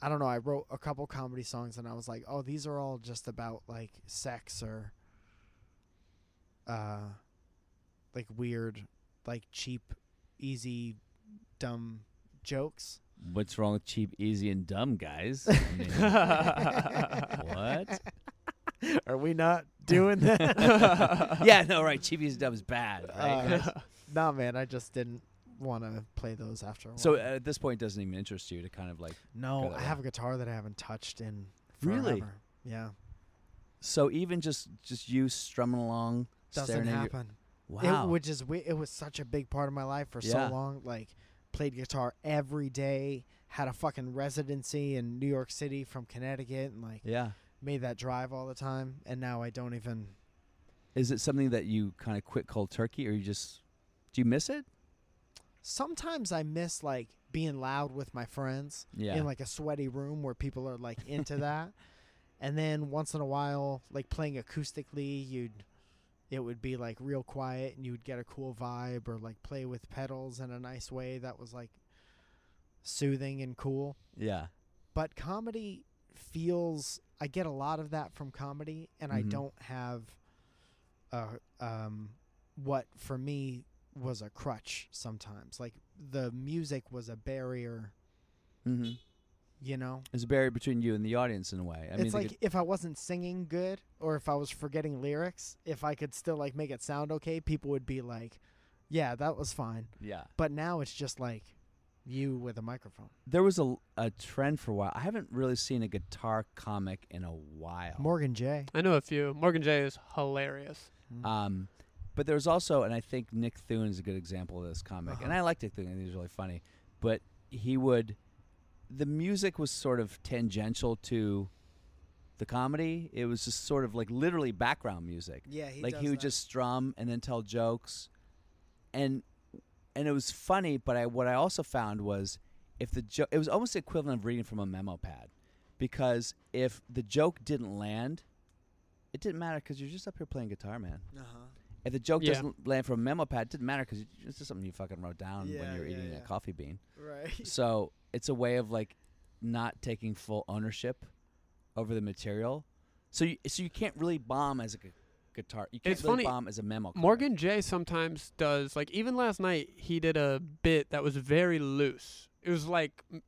I don't know. I wrote a couple comedy songs, and I was like, "Oh, these are all just about like sex or, uh, like weird, like cheap, easy, dumb jokes." What's wrong with cheap, easy, and dumb guys? I mean, (laughs) what? Are we not doing that? (laughs) yeah, no, right. Cheap, easy, and dumb is bad, right? Uh, guys? no, man. I just didn't want to play those after a while. so uh, at this point, it doesn't even interest you to kind of like. no, I have a guitar that I haven't touched in Really? forever. Yeah, So even just just you strumming along, doesn't staring your- happen. wow. It, which is it was such a big part of my life for Yeah. so long. Like played guitar every day, had a fucking residency in New York City from Connecticut, and like yeah. made that drive all the time. And now I don't even. Is it something that you kind of quit cold turkey, or you just do you miss it? Sometimes I miss like being loud with my friends Yeah. in like a sweaty room where people are like into that. (laughs) And then once in a while, like playing acoustically, you'd it would be like real quiet and you would get a cool vibe or like play with pedals in a nice way that was like soothing and cool. yeah. But comedy feels I get a lot of that from comedy and I Mhm. don't have uh um what for me was a crutch sometimes. Like the music was a barrier, Mm-hmm. You know? There's a barrier between you and the audience in a way. I it's they like could- if I wasn't singing good or if I was forgetting lyrics, if I could still like make it sound okay, people would be like, "Yeah, that was fine." yeah. But now it's just like you with a microphone. There was a a trend for a while. I haven't really seen a guitar comic in a while. Morgan Jay. I know a few. Morgan Jay is hilarious. Um, but there was also, and I think Nick Thune is a good example of this comic, and Uh-huh. I like Nick Thune. I think he's really funny. But he would, the music was sort of tangential to the comedy. It was just sort of like literally background music. yeah, he like he would that. just strum and then tell jokes, and and it was funny. But I what I also found was if the joke, it was almost the equivalent of reading from a memo pad, because if the joke didn't land, it it didn't matter because you're just up here playing guitar, man. Uh-huh. If the joke Yeah. doesn't land from a memo pad, it didn't matter because it's just something you fucking wrote down when Yeah, you're yeah, eating yeah. a coffee bean. Right. (laughs) so it's a way of like not taking full ownership over the material. So you so you can't really bomb as a gu- guitar. You can't It's really funny, bomb as a memo. comic. Morgan Jay sometimes does like even last night he did a bit that was very loose. It was like m-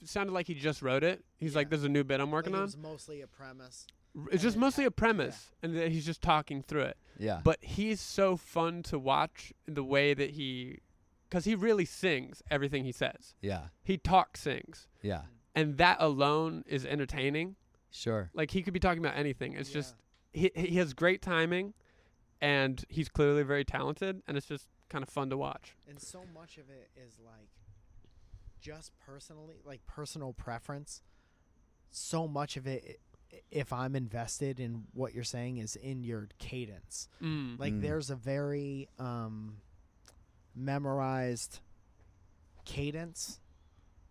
it sounded like he just wrote it. He's like, Yeah. "There's a new bit I'm Like, working it on." was mostly a premise. It's just mostly a premise, and then he's just talking through it. Yeah. But he's so fun to watch in the way that he, because he really sings everything he says. yeah. He talk sings, Yeah. and that alone is entertaining. Sure. Like he could be talking about anything. It's Yeah. just he he has great timing, and he's clearly very talented, and it's just kind of fun to watch. And so much of it is like just personally, like personal preference. So much of it, if I'm invested in what you're saying, is in your cadence. Mm. Like Mm. there's a very um, memorized cadence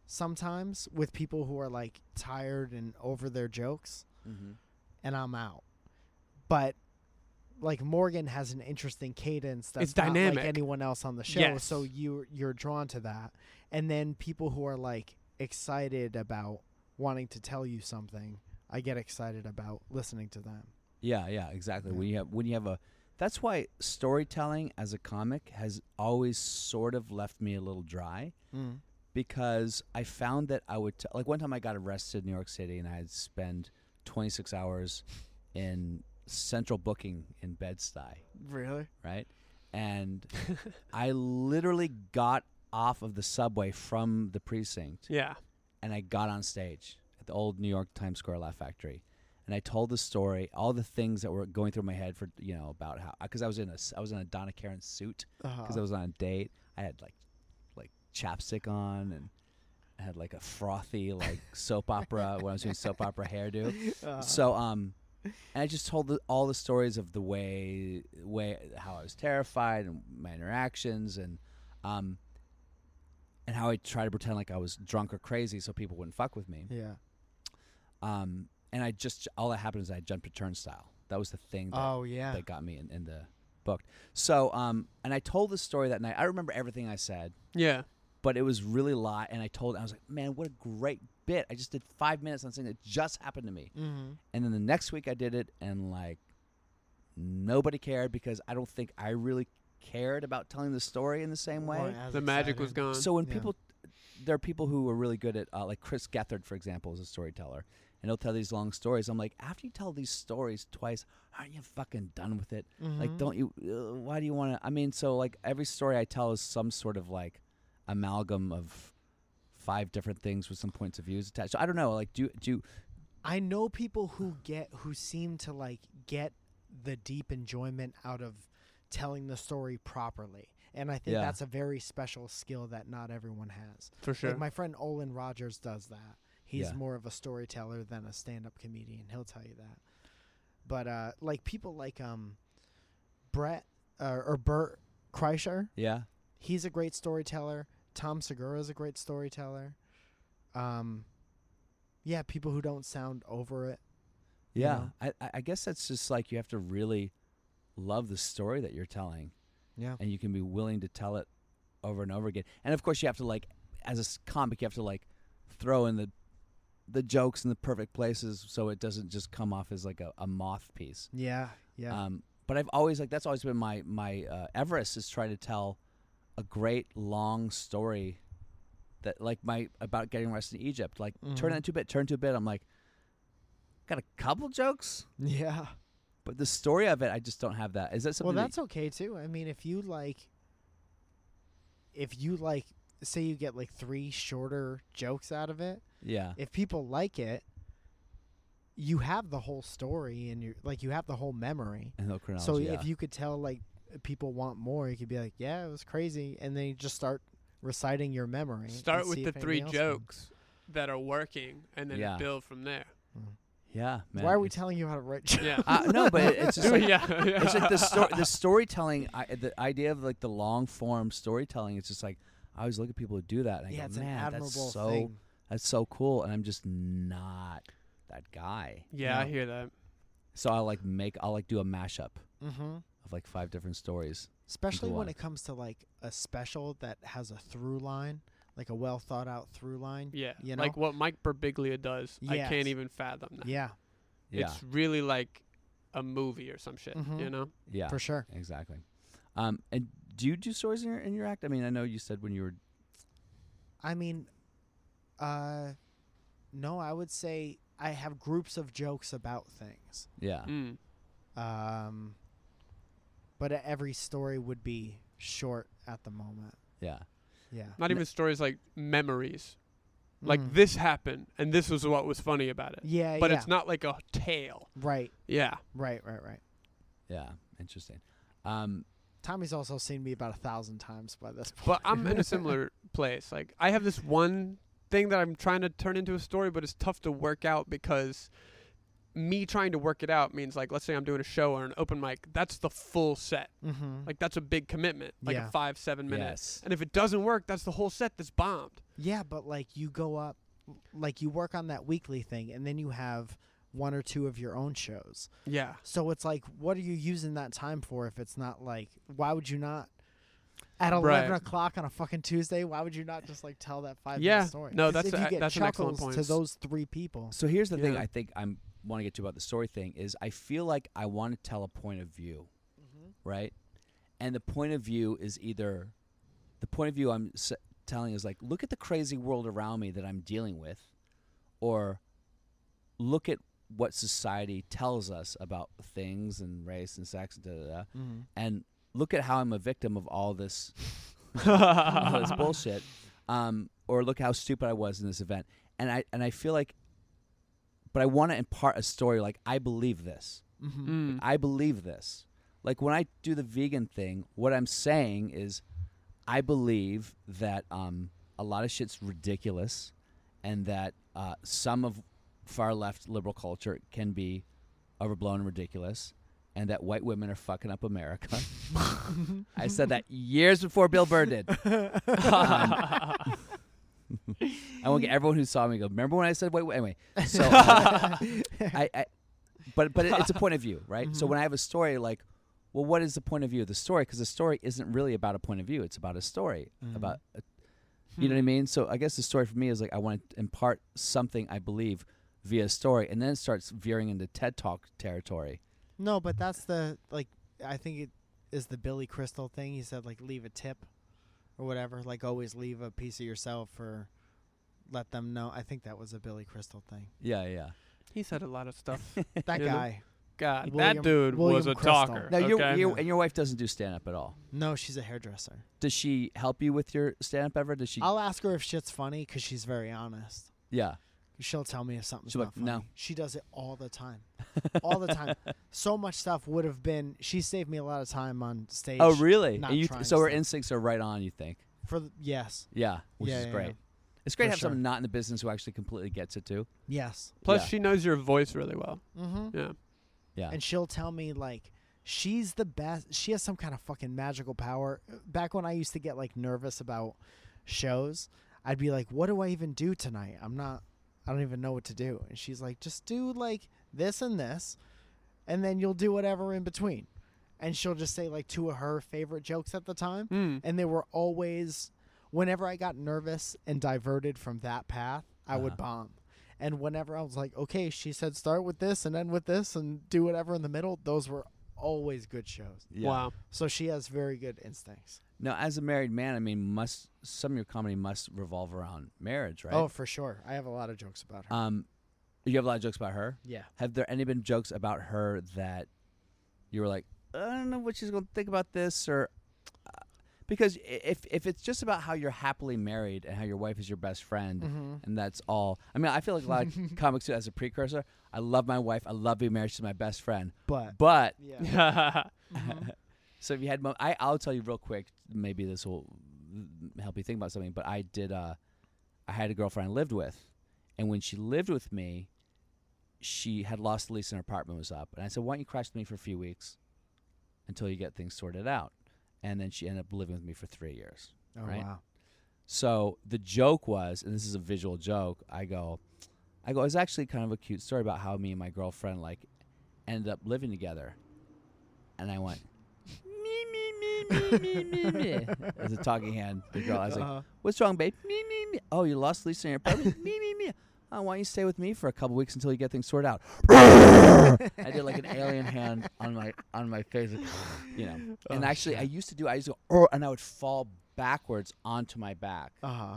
sometimes with people who are like tired and over their jokes, Mm-hmm. and I'm out. But like Morgan has an interesting cadence that's It's not dynamic. like anyone else on the show, Yes. so you you're drawn to that. And then people who are like excited about wanting to tell you something, I get excited about listening to them. Yeah, yeah, exactly. Yeah. When you have when you have a that's why storytelling as a comic has always sort of left me a little dry mm. because I found that I would t- like one time I got arrested in New York City and I had spend 26 hours in central booking in Bed-Stuy, Really? right? And (laughs) I literally got off of the subway from the precinct Yeah. and I got on stage the old New York Times Square Laugh Factory, and I told the story, all the things that were going through my head for you know about how because I was in a I was in a Donna Karan suit Uh-huh. because I was on a date. I had like like chapstick on and I had like a frothy like (laughs) soap opera when I was doing soap opera hairdo. Uh-huh. So um, and I just told the, all the stories of the way way how I was terrified and my interactions and um and how I tried to pretend like I was drunk or crazy so people wouldn't fuck with me. yeah. Um, and I just all that happened is I jumped a turnstile. That was the thing that, Oh yeah. that got me in, in the book. So um, and I told the story that night. I remember everything I said, Yeah. but it was really a lot, And I told I was like, man, what a great bit! I just did five minutes on something that just happened to me. mm-hmm. And then the next week I did it, and like nobody cared because I don't think I really cared about telling the story in the same way. The magic was gone. So when Yeah. people, there are people who are really good at, uh, like Chris Gethard, for example, is a storyteller, and he'll tell these long stories. I'm like, after you tell these stories twice, aren't you fucking done with it? Like, don't you? Uh, why do you want to? I mean, so like every story I tell is some sort of like amalgam of five different things with some points of views attached. So I don't know. Like, do do I know people who get who seem to like get the deep enjoyment out of telling the story properly. And I think Yeah. that's a very special skill that not everyone has. for sure. Like my friend Olan Rogers does that. He's Yeah. more of a storyteller than a stand-up comedian. He'll tell you that. But uh, like people like um, Brett uh, or Bert Kreischer, yeah, he's a great storyteller. Tom Segura is a great storyteller. Um, yeah, people who don't sound over it. you yeah. know? I- I guess that's just like you have to really love the story that you're telling. Yeah. and you can be willing to tell it over and over again. And of course, you have to like, as a comic, you have to like throw in the the jokes in the perfect places so it doesn't just come off as like a, a moth piece. Yeah, yeah. Um, but I've always like that's always been my my uh, Everest is trying to tell a great long story that like my about getting arrested in Egypt. Like turn Mhm. it into a bit, turn to a bit. I'm like, got a couple jokes, yeah. but the story of it, I just don't have that. Is that Well, something? that- that's okay too. I mean, if you like, if you like, say you get like three shorter jokes out of it, yeah, if people like it, you have the whole story and you're like you have the whole memory. and no chronology. so yeah. if you could tell like people want more, you could be like, yeah, it was crazy, and then you just start reciting your memory. Start with the three anybody else can. jokes that are working, and then Yeah. build from there. yeah, man. Why are we it's- telling you how to write jokes? Yeah. Uh, no, but it- (laughs) it's just like, yeah, yeah. it's like the sto- the (laughs) storytelling, I, the idea of like the long form storytelling. It's just like I always look at people who do that. And I yeah, go, it's an man, admirable that's so thing. That's so cool, and I'm just not that guy. Yeah, I No. hear that. So I'll like make I'll like do a mashup Mm-hmm. of like five different stories. Especially when one. it comes to like a special that has a through line, like a well thought out through line. Yeah, You know? like what Mike Birbiglia does. I Yes. can't even fathom that. Yeah, Yeah. It's really like a movie or some shit. Mhm. You know? yeah. for sure. Exactly. Um, and do you do stories in your in your act? I mean, I know you said when you were I mean, uh, no, I would say I have groups of jokes about things. yeah Mm. Um, but every story would be short at the moment. yeah Yeah. Not N- even stories like memories. Like Mhm. this happened and this was what was funny about it. Yeah, But yeah. it's not like a tale. right, Yeah. right, right, right. yeah interesting. Um, Tommy's also seen me about a thousand times by this point. But I'm in a (laughs) similar place. Like I have this one thing that I'm trying to turn into a story, but it's tough to work out because me trying to work it out means like let's say I'm doing a show or an open mic, that's the full set. mm-hmm. Like that's a big commitment. Like Yeah. a five, seven minutes. yes. And if it doesn't work, that's the whole set that's bombed. Yeah, but like you go up, like you work on that weekly thing, and then you have one or two of your own shows. Yeah. So it's like, what are you using that time for if it's not like, why would you not? At Right. eleven o'clock on a fucking Tuesday, why would you not just like tell that five Yeah. minute story? No, 'Cause that's if you a- get that's an excellent chuckles point. to those three people. So here's the thing I think I'm want to get to about the story thing is I feel like I want to tell a point of view, right? And the point of view is either the point of view I'm s- telling is like look at the crazy world around me that I'm dealing with or look at what society tells us about things and race and sex and da da da Mm-hmm. and look at how I'm a victim of all this (laughs) all this bullshit. Um, or look how stupid I was in this event. And I and I feel like but I want to impart a story like I believe this. Mm-hmm. Mm. I believe this. Like when I do the vegan thing, what I'm saying is I believe that um, a lot of shit's ridiculous and that uh, some of far left liberal culture can be overblown and ridiculous and that white women are fucking up America. (laughs) I said that years before Bill Burr did. (laughs) Um, I want to get everyone who saw me go. Remember when I said wait? wait anyway, so uh, (laughs) I, I, but but it, it's a point of view, right? So Mhm. when I have a story, like, well, what is the point of view of the story? Because the story isn't really about a point of view; it's about a story Mhm. about, a, you know what I mean? So I guess the story for me is like I want to impart something I believe via story, and then it starts veering into TED Talk territory. No, but that's the like. I think it is the Billy Crystal thing. He said like leave a tip, or whatever. Like always leave a piece of yourself or let them know. I think that was a Billy Crystal thing. Yeah, yeah. He said a lot of stuff. (laughs) That You guy. God, William- that dude was a Crystal. talker. Now, your, okay? your and your wife doesn't do stand up at all. No, she's a hairdresser. Does she help you with your stand up ever? Does she? I'll ask her if shit's funny because she's very honest. yeah. She'll tell me if something's She'll be not like, funny. "No." She does it all the time. all the time. (laughs) So much stuff would have been. She saved me a lot of time on stage. Oh, really? not And you trying so her stuff. instincts are right on. You think? For the, yes, Yeah, which Yeah, is yeah, great. yeah. It's great For to have sure. someone not in the business who actually completely gets it too. yes. Plus, Yeah. she knows your voice really well. Mm-hmm. Yeah. Yeah. and she'll tell me like she's the best she has some kind of fucking magical power back when i used to get like nervous about shows i'd be like what do i even do tonight i'm not i don't even know what to do and she's like just do like this and this and then you'll do whatever in between and she'll just say like two of her favorite jokes at the time Mm. and they were always whenever I got nervous and diverted from that path, I would Uh-huh. bomb. And whenever I was like, okay, she said start with this and end with this and do whatever in the middle, those were always good shows. Yeah. Wow. So she has very good instincts. Now, as a married man, I mean, must some of your comedy must revolve around marriage, right? Oh, for sure. I have a lot of jokes about her. Um, you have a lot of jokes about her. yeah. Have there any been jokes about her that you were like, I don't know what she's going to think about this, or uh, because if if it's just about how you're happily married and how your wife is your best friend, Mm-hmm. and that's all. I mean, I feel like a lot of (laughs) comics do as a precursor. I love my wife. I love being married. She's my best friend. But But yeah. Mhm. (laughs) (laughs) so if you had, mo- I I'll tell you real quick. Maybe this will help you think about something. But I did. Uh, I had a girlfriend I lived with, and when she lived with me, she had lost the lease and her apartment was up. And I said, "Why don't you crash with me for a few weeks until you get things sorted out?" And then she ended up living with me for three years. oh right? wow. So the joke was, and this is a visual joke. I go, I go. It's actually kind of a cute story about how me and my girlfriend like ended up living together, and I went. Me me me me as a talking hand. The girl, I was like, Uh-huh. "What's wrong, babe?" Me me me. Oh, you lost Lisa in your apartment. (laughs) me me me. Oh, why don't you stay with me for a couple weeks until you get things sorted out? (laughs) I did like an alien hand on my on my face, like, (sighs) you know. And Oh, actually, I used to do. I used to go, and I would fall backwards onto my back. Uh-huh.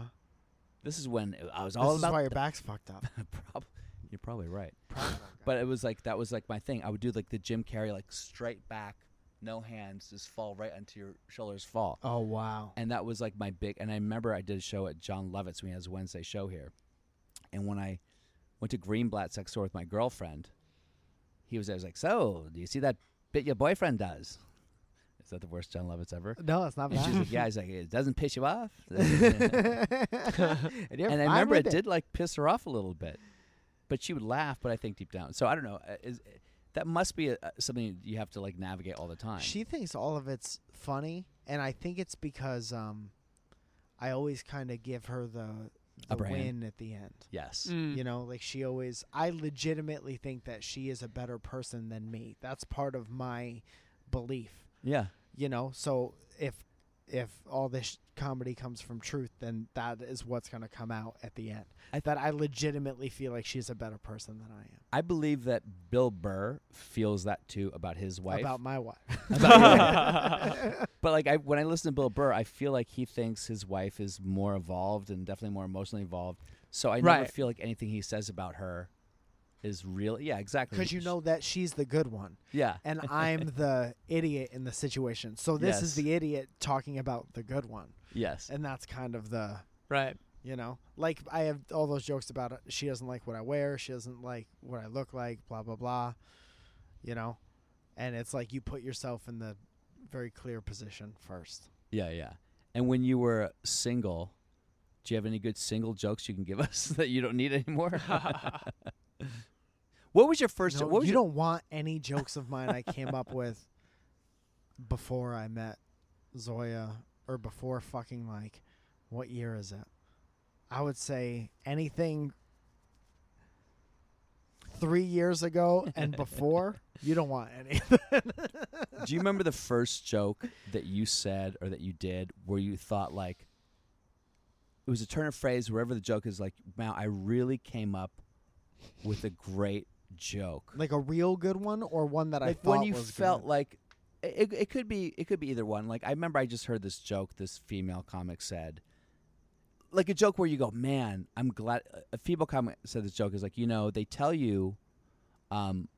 This is when I was This all is about. why your back's fucked up. (laughs) you're probably right. Probably. But it was like that was like my thing. I would do like the Jim Carrey, like straight back, no hands, just fall right onto your shoulders, fall. oh wow. And that was like my big. And I remember I did a show at Jon Lovitz when he has Wednesday show here. And when I went to Greenblatt next door with my girlfriend, he was there. I was like, "So, do you see that bit your boyfriend does?" Is that the worst Jon Lovitz ever? No, it's not And she's bad. like, "Yeah." He's like, "It doesn't piss you off." (laughs) (laughs) and and I remember with it did like piss her off a little bit, but she would laugh. But I think deep down, so I don't know. uh, Is that must be a, something you have to like navigate all the time? She thinks all of it's funny, and I think it's because um, I always kind of give her the the Upper hand. win at the end. yes. Mm. You know, like she always. I legitimately think that she is a better person than me. That's part of my belief. Yeah. You know, so if if all this comedy comes from truth, then that is what's going to come out at the end. I- that I legitimately feel like she's a better person than I am I believe that Bill Burr feels that too about his wife. about my wife. (laughs) (laughs) but like I, when I listen to Bill Burr, I feel like he thinks his wife is more evolved and definitely more emotionally involved. So I never feel like anything he says about her is real. Yeah, exactly. Because you know that she's the good one. Yeah. and (laughs) I'm the idiot in the situation. So this is the idiot talking about the good one, yes. and that's kind of the right. you know, like I have all those jokes about it. She doesn't like what I wear. She doesn't like what I look like. Blah blah blah. You know, and it's like you put yourself in the very clear position first. Yeah, yeah. And when you were single, do you have any good single jokes you can give us (laughs) that you don't need anymore? (laughs) what was your first? No, what you your, don't want any jokes of mine I came up with (laughs) before I met Zoya or before fucking like what year is it? I would say anything three years ago and (laughs) before. you don't want any. Do you remember the first joke that you said or that you did where you thought like it was a turn of phrase wherever the joke is like, wow, I really came up with a great joke. like a real good one or one that I like thought when you felt good? like it, it could be it could be either one like i remember i just heard this joke this female comic said like a joke where you go man i'm glad a female comic said this joke is like you know they tell you um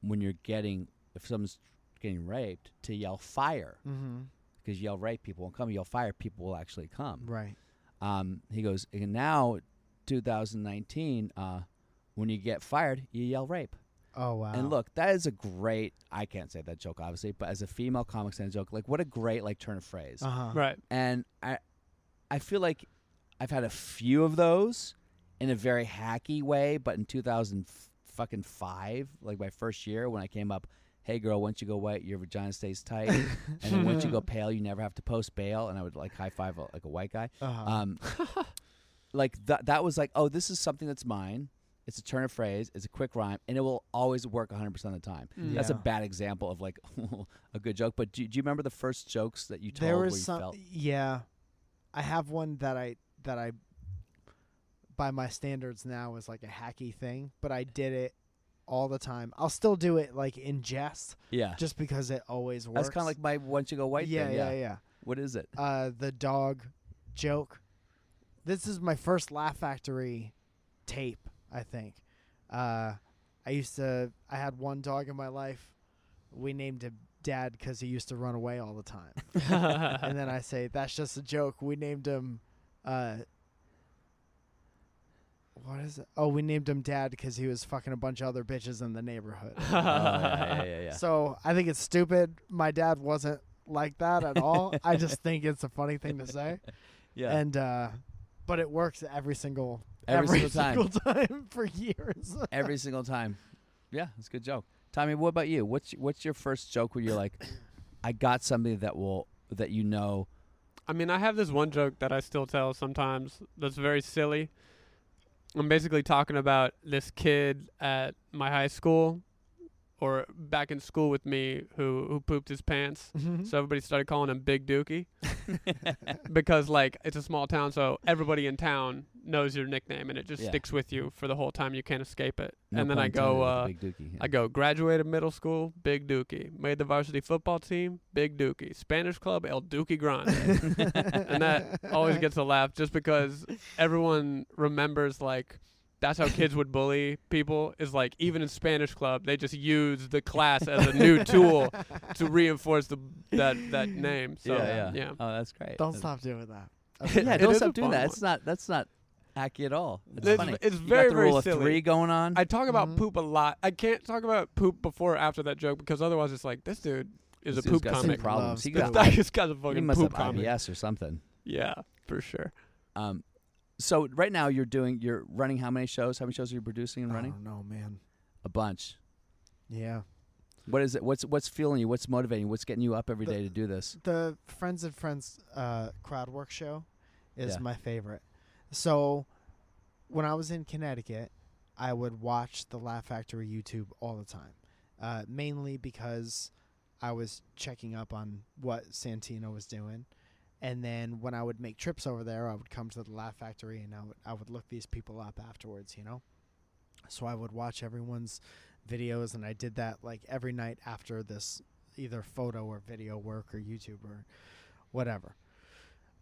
when you're getting if someone's getting raped to yell fire Mhm. because yell rape people won't come yell fire people will actually come right. um he goes and now 2019 uh when you get fired you yell rape Oh wow. and look, that is a great. I can't say that joke obviously, but as a female comic stand joke, like what a great like turn of phrase. Uh huh. Right. And I, I feel like I've had a few of those in a very hacky way, but in 2000 fucking five, like my first year when I came up, hey girl, once you go white, your vagina stays tight, (laughs) and then once you go pale, you never have to post bail, and I would like high five a, like a white guy. Uh-huh. Um, (laughs) like that. That was like, oh, this is something that's mine. It's a turn of phrase. It's a quick rhyme, and it will always work 100 percent of the time. Mm. That's a bad example of like (laughs) a good joke. But do, do you remember the first jokes that you told there where was you some. felt? Yeah, I have one that I that I, by my standards now, is like a hacky thing, but I did it all the time. I'll still do it like in jest, Yeah, just because it always works. that's kind of like my once you go white. yeah, thing. yeah, yeah. What is it? Uh, the dog joke. This is my first Laugh Factory tape. I think. Uh, I used to. I had one dog in my life. We named him Dad because he used to run away all the time. (laughs) and then I say that's just a joke. We named him. Uh, what is it? Oh, we named him Dad because he was fucking a bunch of other bitches in the neighborhood. (laughs) oh, yeah, yeah, yeah, yeah. So I think it's stupid. My dad wasn't like that at all. I just (laughs) think it's a funny thing to say. yeah. And uh, but it works every single Every single time. single time (laughs) for years. Every single time. Yeah, it's a good joke. Tommy, what about you? What's what's your first joke where you're like, I got something that will that you know. I mean, I have this one joke that I still tell sometimes that's very silly. I'm basically talking about this kid at my high school or back in school with me who who pooped his pants. Mhm. So everybody started calling him Big Dookie (laughs) because like it's a small town, so everybody in town knows your nickname and it just Yeah. sticks with you for the whole time. You can't escape it. No and then I go, uh, with the Big Dookie. I go graduated middle school, Big Dookie. Made the varsity football team, Big Dookie. Spanish club, El Dookie Grande. (laughs) and that always gets a laugh just because everyone remembers like that's how kids would bully people is like even in Spanish club they just use the class as a new (laughs) tool to reinforce the that that name. So yeah, yeah, yeah. Oh, that's great. Don't That's- stop doing that. (laughs) Yeah, don't stop doing that. one. It's not. That's not hacky at all. It's, It's, funny. it's You got very the very rule of silly. three going on. I talk about Mhm. poop a lot. I can't talk about poop before or after that joke because otherwise it's like this dude is This a dude's poop got some comic. problems. He This got. poop. guy just got a he fucking must poop have comic. IBS or something. Yeah, for sure. Um, so right now you're doing. You're running how many shows? How many shows are you producing and I running? don't know, man. A bunch. Yeah. What is it? What's what's fueling you? What's motivating? you? What's getting you up every The- day to do this? The Friends and Friends uh, crowd work show is Yeah. my favorite. So when I was in Connecticut, I would watch the Laugh Factory YouTube all the time, uh, mainly because I was checking up on what Santino was doing. And then when I would make trips over there, I would come to the Laugh Factory and I would I would look these people up afterwards, you know. So I would watch everyone's videos, and I did that like every night after this either photo or video work or YouTube or whatever.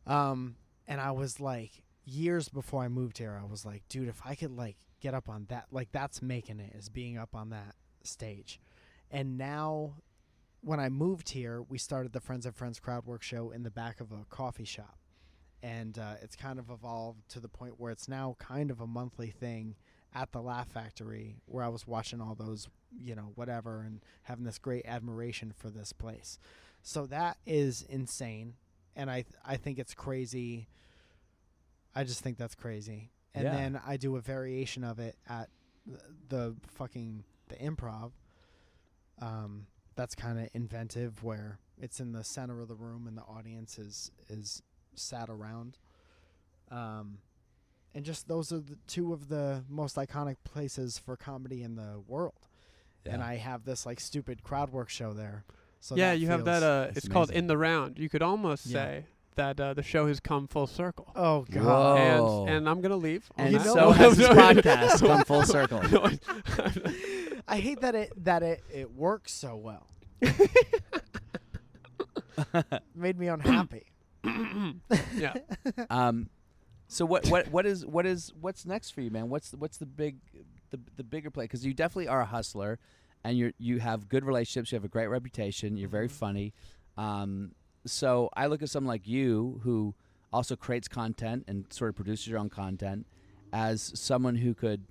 Um, and I was like, years before I moved here, I was like, dude, if I could like get up on that, like that's making it is being up on that stage. And now, when I moved here, we started the Friends of Friends crowd work show in the back of a coffee shop. And uh, it's kind of evolved to the point where it's now kind of a monthly thing at the Laugh Factory where I was watching all those, you know, whatever, and having this great admiration for this place. So that is insane, and I I think it's crazy. I just think that's crazy. And Yeah. then I do a variation of it at the, the fucking the improv. Um, that's kind of inventive, where it's in the center of the room and the audience is is sat around. Um, and just those are the two of the most iconic places for comedy in the world. And I have this like stupid crowd work show there. So yeah, you have that. Uh, That's it's called in the round. You could almost Yeah. say that uh, the show has come full circle. oh god. Whoa. And and I'm gonna leave. on and that. so what? has this (laughs) podcast (laughs) come full circle. I hate that it that it it works so well. (laughs) Made me unhappy. (coughs) yeah. Um, so what what what is what is what's next for you, man? What's what's the big the the bigger play? Because you definitely are a hustler, and you you have good relationships. You have a great reputation. You're very Mhm. funny. Um, so I look at someone like you who also creates content and sort of produces your own content as someone who could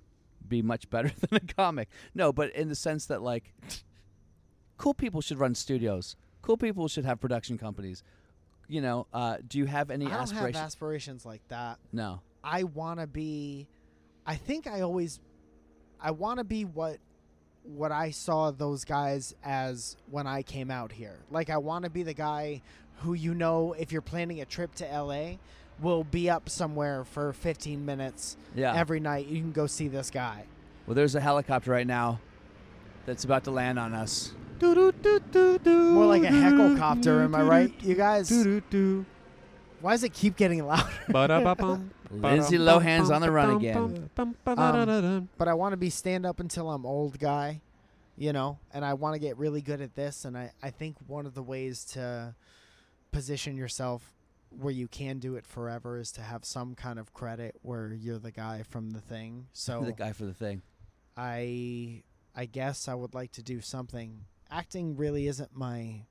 be much better (laughs) than a comic. No, but in the sense that like cool people should run studios. Cool people should have production companies. You know, uh, do you have any I don't aspirations? have aspirations like that. no. I want to be I think I always I want to be what what I saw those guys as when I came out here. Like I want to be the guy who you know if you're planning a trip to LA will be up somewhere for 15 minutes Yeah. every night. You can go see this guy. well, there's a helicopter right now that's about to land on us. More like a hecklecopter, am I right? You guys, why does it keep getting (laughs) louder? Lindsay Lohan's on the run again. but I want to be stand up until I'm old guy, you know, and I want to get really good at this. And I, I think one of the ways to position yourself where you can do it forever is to have some kind of credit where you're the guy from the thing. So (laughs) the guy for the thing. I I guess I would like to do something. Acting really isn't my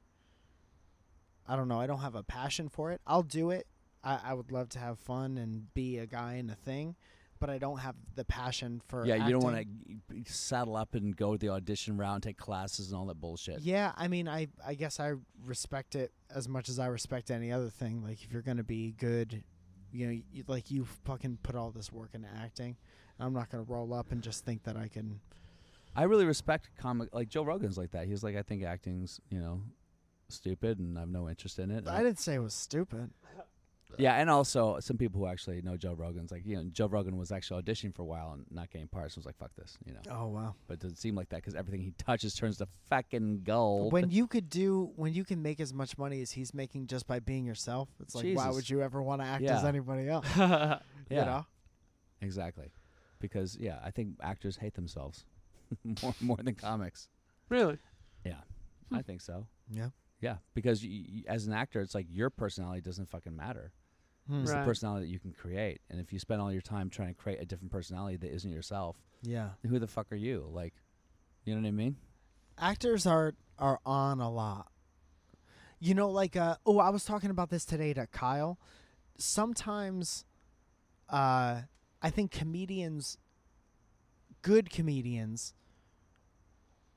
I don't know, I don't have a passion for it. I'll do it. I, I would love to have fun and be a guy in a thing, but I don't have the passion for Yeah, you don't want to saddle up and go the audition round, take classes, and all that bullshit. Yeah, I mean, I I guess I respect it as much as I respect any other thing. Like if you're gonna be good, you know, you, like you fucking put all this work into acting. I'm not gonna roll up and just think that I can. I really respect comic like Joe Rogan's like that. He's like, I think acting's you know stupid, and I have no interest in it. I didn't say it was stupid. Yeah, and also uh, some people who actually know Joe Rogan's like, you know, Joe Rogan was actually auditioning for a while and not getting parts. Was like, fuck this, you know. Oh wow. But it doesn't seem like that because everything he touches turns to fucking gold. When you could do when you can make as much money as he's making just by being yourself, it's like why Jesus. would you ever want to act as Yeah. anybody else? (laughs) yeah, You know? exactly. Because yeah, I think actors hate themselves (laughs) more more than comics. really? Yeah, I hmm. think so. Yeah. Yeah, because y y as an actor, it's like your personality doesn't fucking matter. Hmm. It's Right. the personality that you can create, and if you spend all your time trying to create a different personality that isn't yourself, Yeah. who the fuck are you? Like, you know what I mean? actors are are on a lot. You know, like uh oh, I was talking about this today to Kyle. Sometimes uh I think comedians good comedians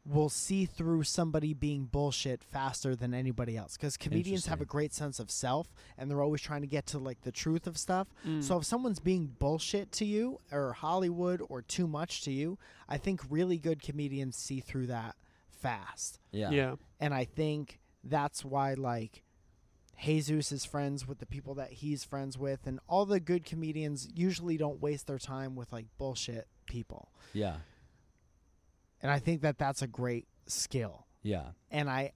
will see through somebody being bullshit faster than anybody else cuz comedians have a great sense of self and they're always trying to get to like the truth of stuff. Mm. So if someone's being bullshit to you or Hollywood or too much to you, I think really good comedians see through that fast. Yeah. yeah. And I think that's why like Jesus is friends with the people that he's friends with and all the good comedians usually don't waste their time with like bullshit people. Yeah. And I think that that's a great skill. Yeah. And I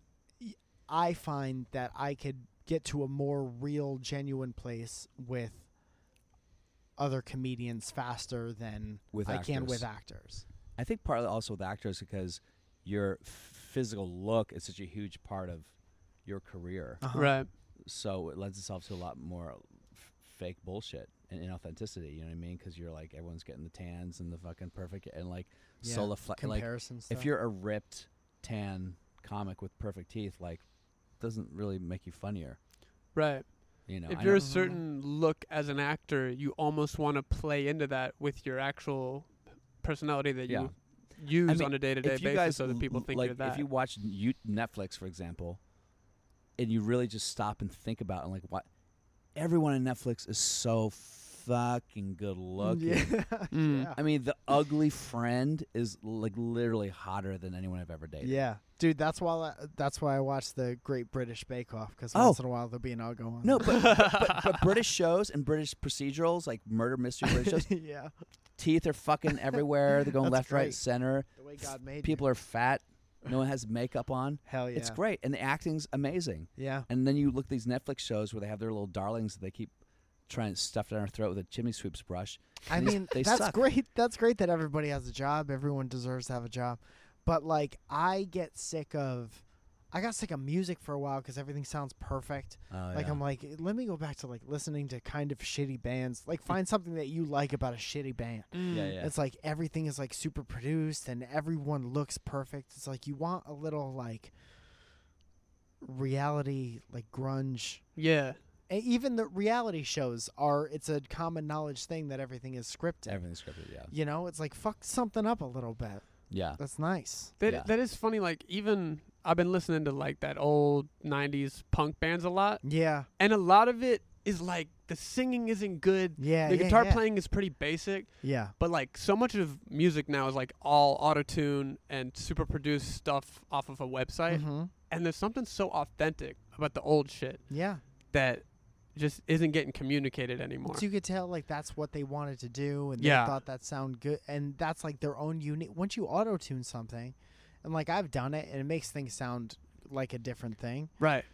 I find that I could get to a more real genuine place with other comedians faster than With I actors. can with actors. I think partly also with actors because your physical look is such a huge part of your career. Uh-huh. Right. So it lends itself to a lot more f- fake bullshit and inauthenticity. You know what I mean? Because you're like everyone's getting the tans and the fucking perfect and like Yeah, solar fla- like stuff. if you're a ripped tan comic with perfect teeth, like doesn't really make you funnier. Right. You know, if I you're a know- certain look as an actor, you almost want to play into that with your actual personality that Yeah. you use mean, on a day-to-day if you basis, guys so that people think like you're that. if you watch you, Netflix, for example, and you really just stop and think about it, and like what everyone in Netflix is so fucking good looking. Yeah. (laughs) Mm. yeah. I mean, the ugly friend is like literally hotter than anyone I've ever dated. Yeah, dude. That's why. I, that's why I watch the Great British Bake Off because Oh. once in a while there'll be an uggo on. No, but, but but (laughs) British shows and British procedurals like murder mystery British shows, (laughs) yeah. teeth are fucking everywhere. They're going That's left, right, center. The way God made People you. are fat. No one has makeup on. Hell yeah. It's great, and the acting's amazing. Yeah. And then you look at these Netflix shows where they have their little darlings that they keep trying to stuff down our throat with a chimney sweeps brush. I They mean, they that's suck. great. That's great that everybody has a job. Everyone deserves to have a job. But like, I get sick of. I got sick of music for a while because everything sounds perfect. Oh, Like yeah. I'm like, let me go back to like listening to kind of shitty bands. Like find (laughs) something that you like about a shitty band. Mm. yeah, yeah. It's like everything is like super produced and everyone looks perfect. It's like you want a little like reality, like grunge. yeah. And even the reality shows are. It's a common knowledge thing that everything is scripted. Everything's scripted. Yeah. You know, it's like fuck something up a little bit. Yeah. That's nice. That Yeah. that is funny. Like even I've been listening to like that old '90s punk bands a lot, Yeah, and a lot of it is like the singing isn't good. yeah. the yeah, guitar yeah. playing is pretty basic, Yeah, but like so much of music now is like all auto tune and super produced stuff off of a website. hmm And there's something so authentic about the old shit yeah. that just isn't getting communicated anymore. So you could tell like that's what they wanted to do, and Yeah. they thought that sound good, and that's like their own unique. Once you auto tune something, and like I've done it, and it makes things sound like a different thing, right.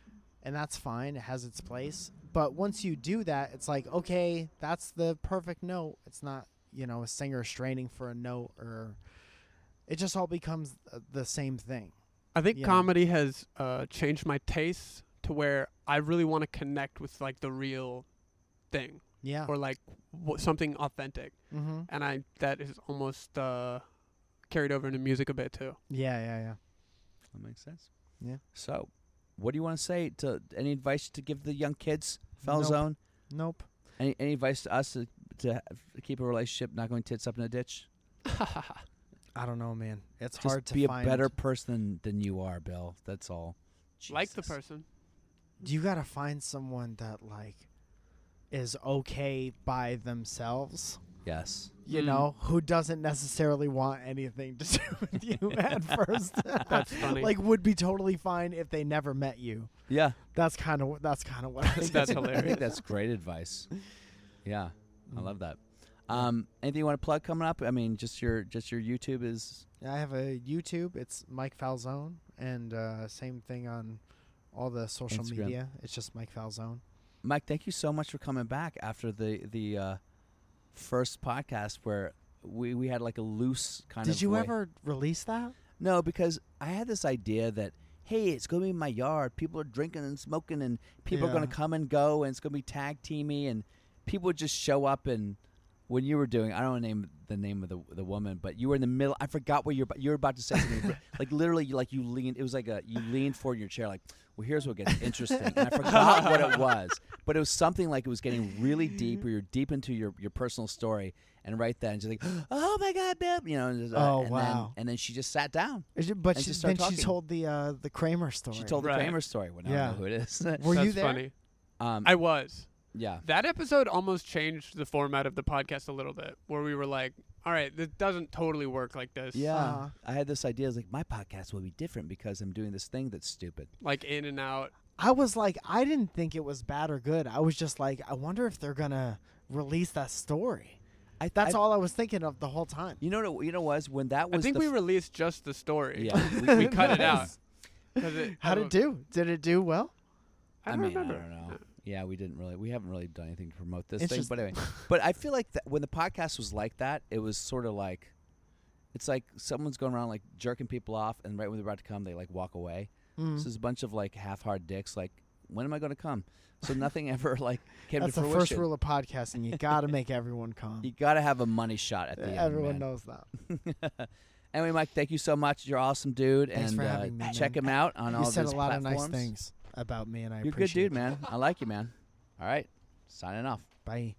and that's fine. It has its place. But once you do that, it's like okay, that's the perfect note. It's not you know a singer straining for a note, or it just all becomes uh, the same thing. I think you know. comedy has uh, changed my tastes to where I really want to connect with like the real thing Yeah. or like w- something authentic, mm-hmm. and I that is almost uh, carried over into music a bit too. Yeah, yeah, yeah. That makes sense. Yeah. So, what do you want to say to any advice to give the young kids, Fell Nope. Zone? Nope. Any any advice to us to to keep a relationship not going tits up in a ditch? (laughs) I don't know, man. It's Just hard to be find. a better person than, than you are, Bill. That's all. like the Jesus. person. you got to find someone that like is okay by themselves Yes. You Mm. know, who doesn't necessarily want anything to (laughs) do with you (laughs) at first. That's funny. like would be totally fine if they never met you. Yeah. That's kind of that's kind of what (laughs) I I think that's saying. I hilarious. think that's great advice. Yeah, I Mm. love that. Um, anything you want to plug coming up? I mean, just your just your YouTube is I have a YouTube. It's Mike Falzone, and uh, same thing on all the social Instagram. media. It's just Mike Falzone. Mike. Thank you so much for coming back after the the uh, first podcast where we we had like a loose kind of. Did you way- ever release that? No, because I had this idea that hey, it's gonna be in my yard. People are drinking and smoking, and people are gonna come and go, and it's gonna be tag teamy, and people just show up. And when you were doing, I don't want to name the name of the the woman, but you were in the middle. I forgot what you're about, you're about to say something. (laughs) like literally, you- like you leaned. It was like a you leaned forward in your chair, like. Well, here's what gets interesting. And I (laughs) forgot what it was, but it was something like it was getting really deep, or you're deep into your, your personal story, and right then, just like, (gasps) oh my god, Bill, you know. and just, uh, Oh, and wow. Then, and then she just sat down. Is it- But And she, just then start she told the uh, the Kramer story. She told the Right. Kramer story. Well, now I Yeah. know who it is. Were that's you there? funny. um, I was. Yeah. That episode almost changed the format of the podcast a little bit, where we were like, "All right, this doesn't totally work like this." Yeah. Uh-huh. I had this idea. I was like, my podcast will be different because I'm doing this thing that's stupid. like in and out. I was like, I didn't think it was bad or good. I was just like, I wonder if they're gonna release that story. I, That's I, all I was thinking of the whole time. You know what? You know was when that was. I think we f- released just the story. Yeah. (laughs) we, we cut it out. (laughs) It- How did it do? Did it do well? I, I don't mean, remember. I don't know. Yeah, we didn't really. We haven't really done anything to promote this thing. Interesting. But anyway, (laughs) but I feel like that when the podcast was like that, it was sort of like, it's like someone's going around like jerking people off, and right when they're about to come, they like walk away. Mm. So there's a bunch of like half-hard dicks. Like, when am I going to come? So nothing (laughs) ever like came That's to the fruition. first rule of podcasting. You got to make everyone come. (laughs) You got to have a money shot at the end. Everyone man. knows that. anyway, Mike, thank you so much. You're awesome dude, Thanks and for uh, having me, check man. him out on all You said a his lot of nice platforms. things about me, and I appreciate You're a good appreciate dude, man. I like you, man. All right, signing off. Bye.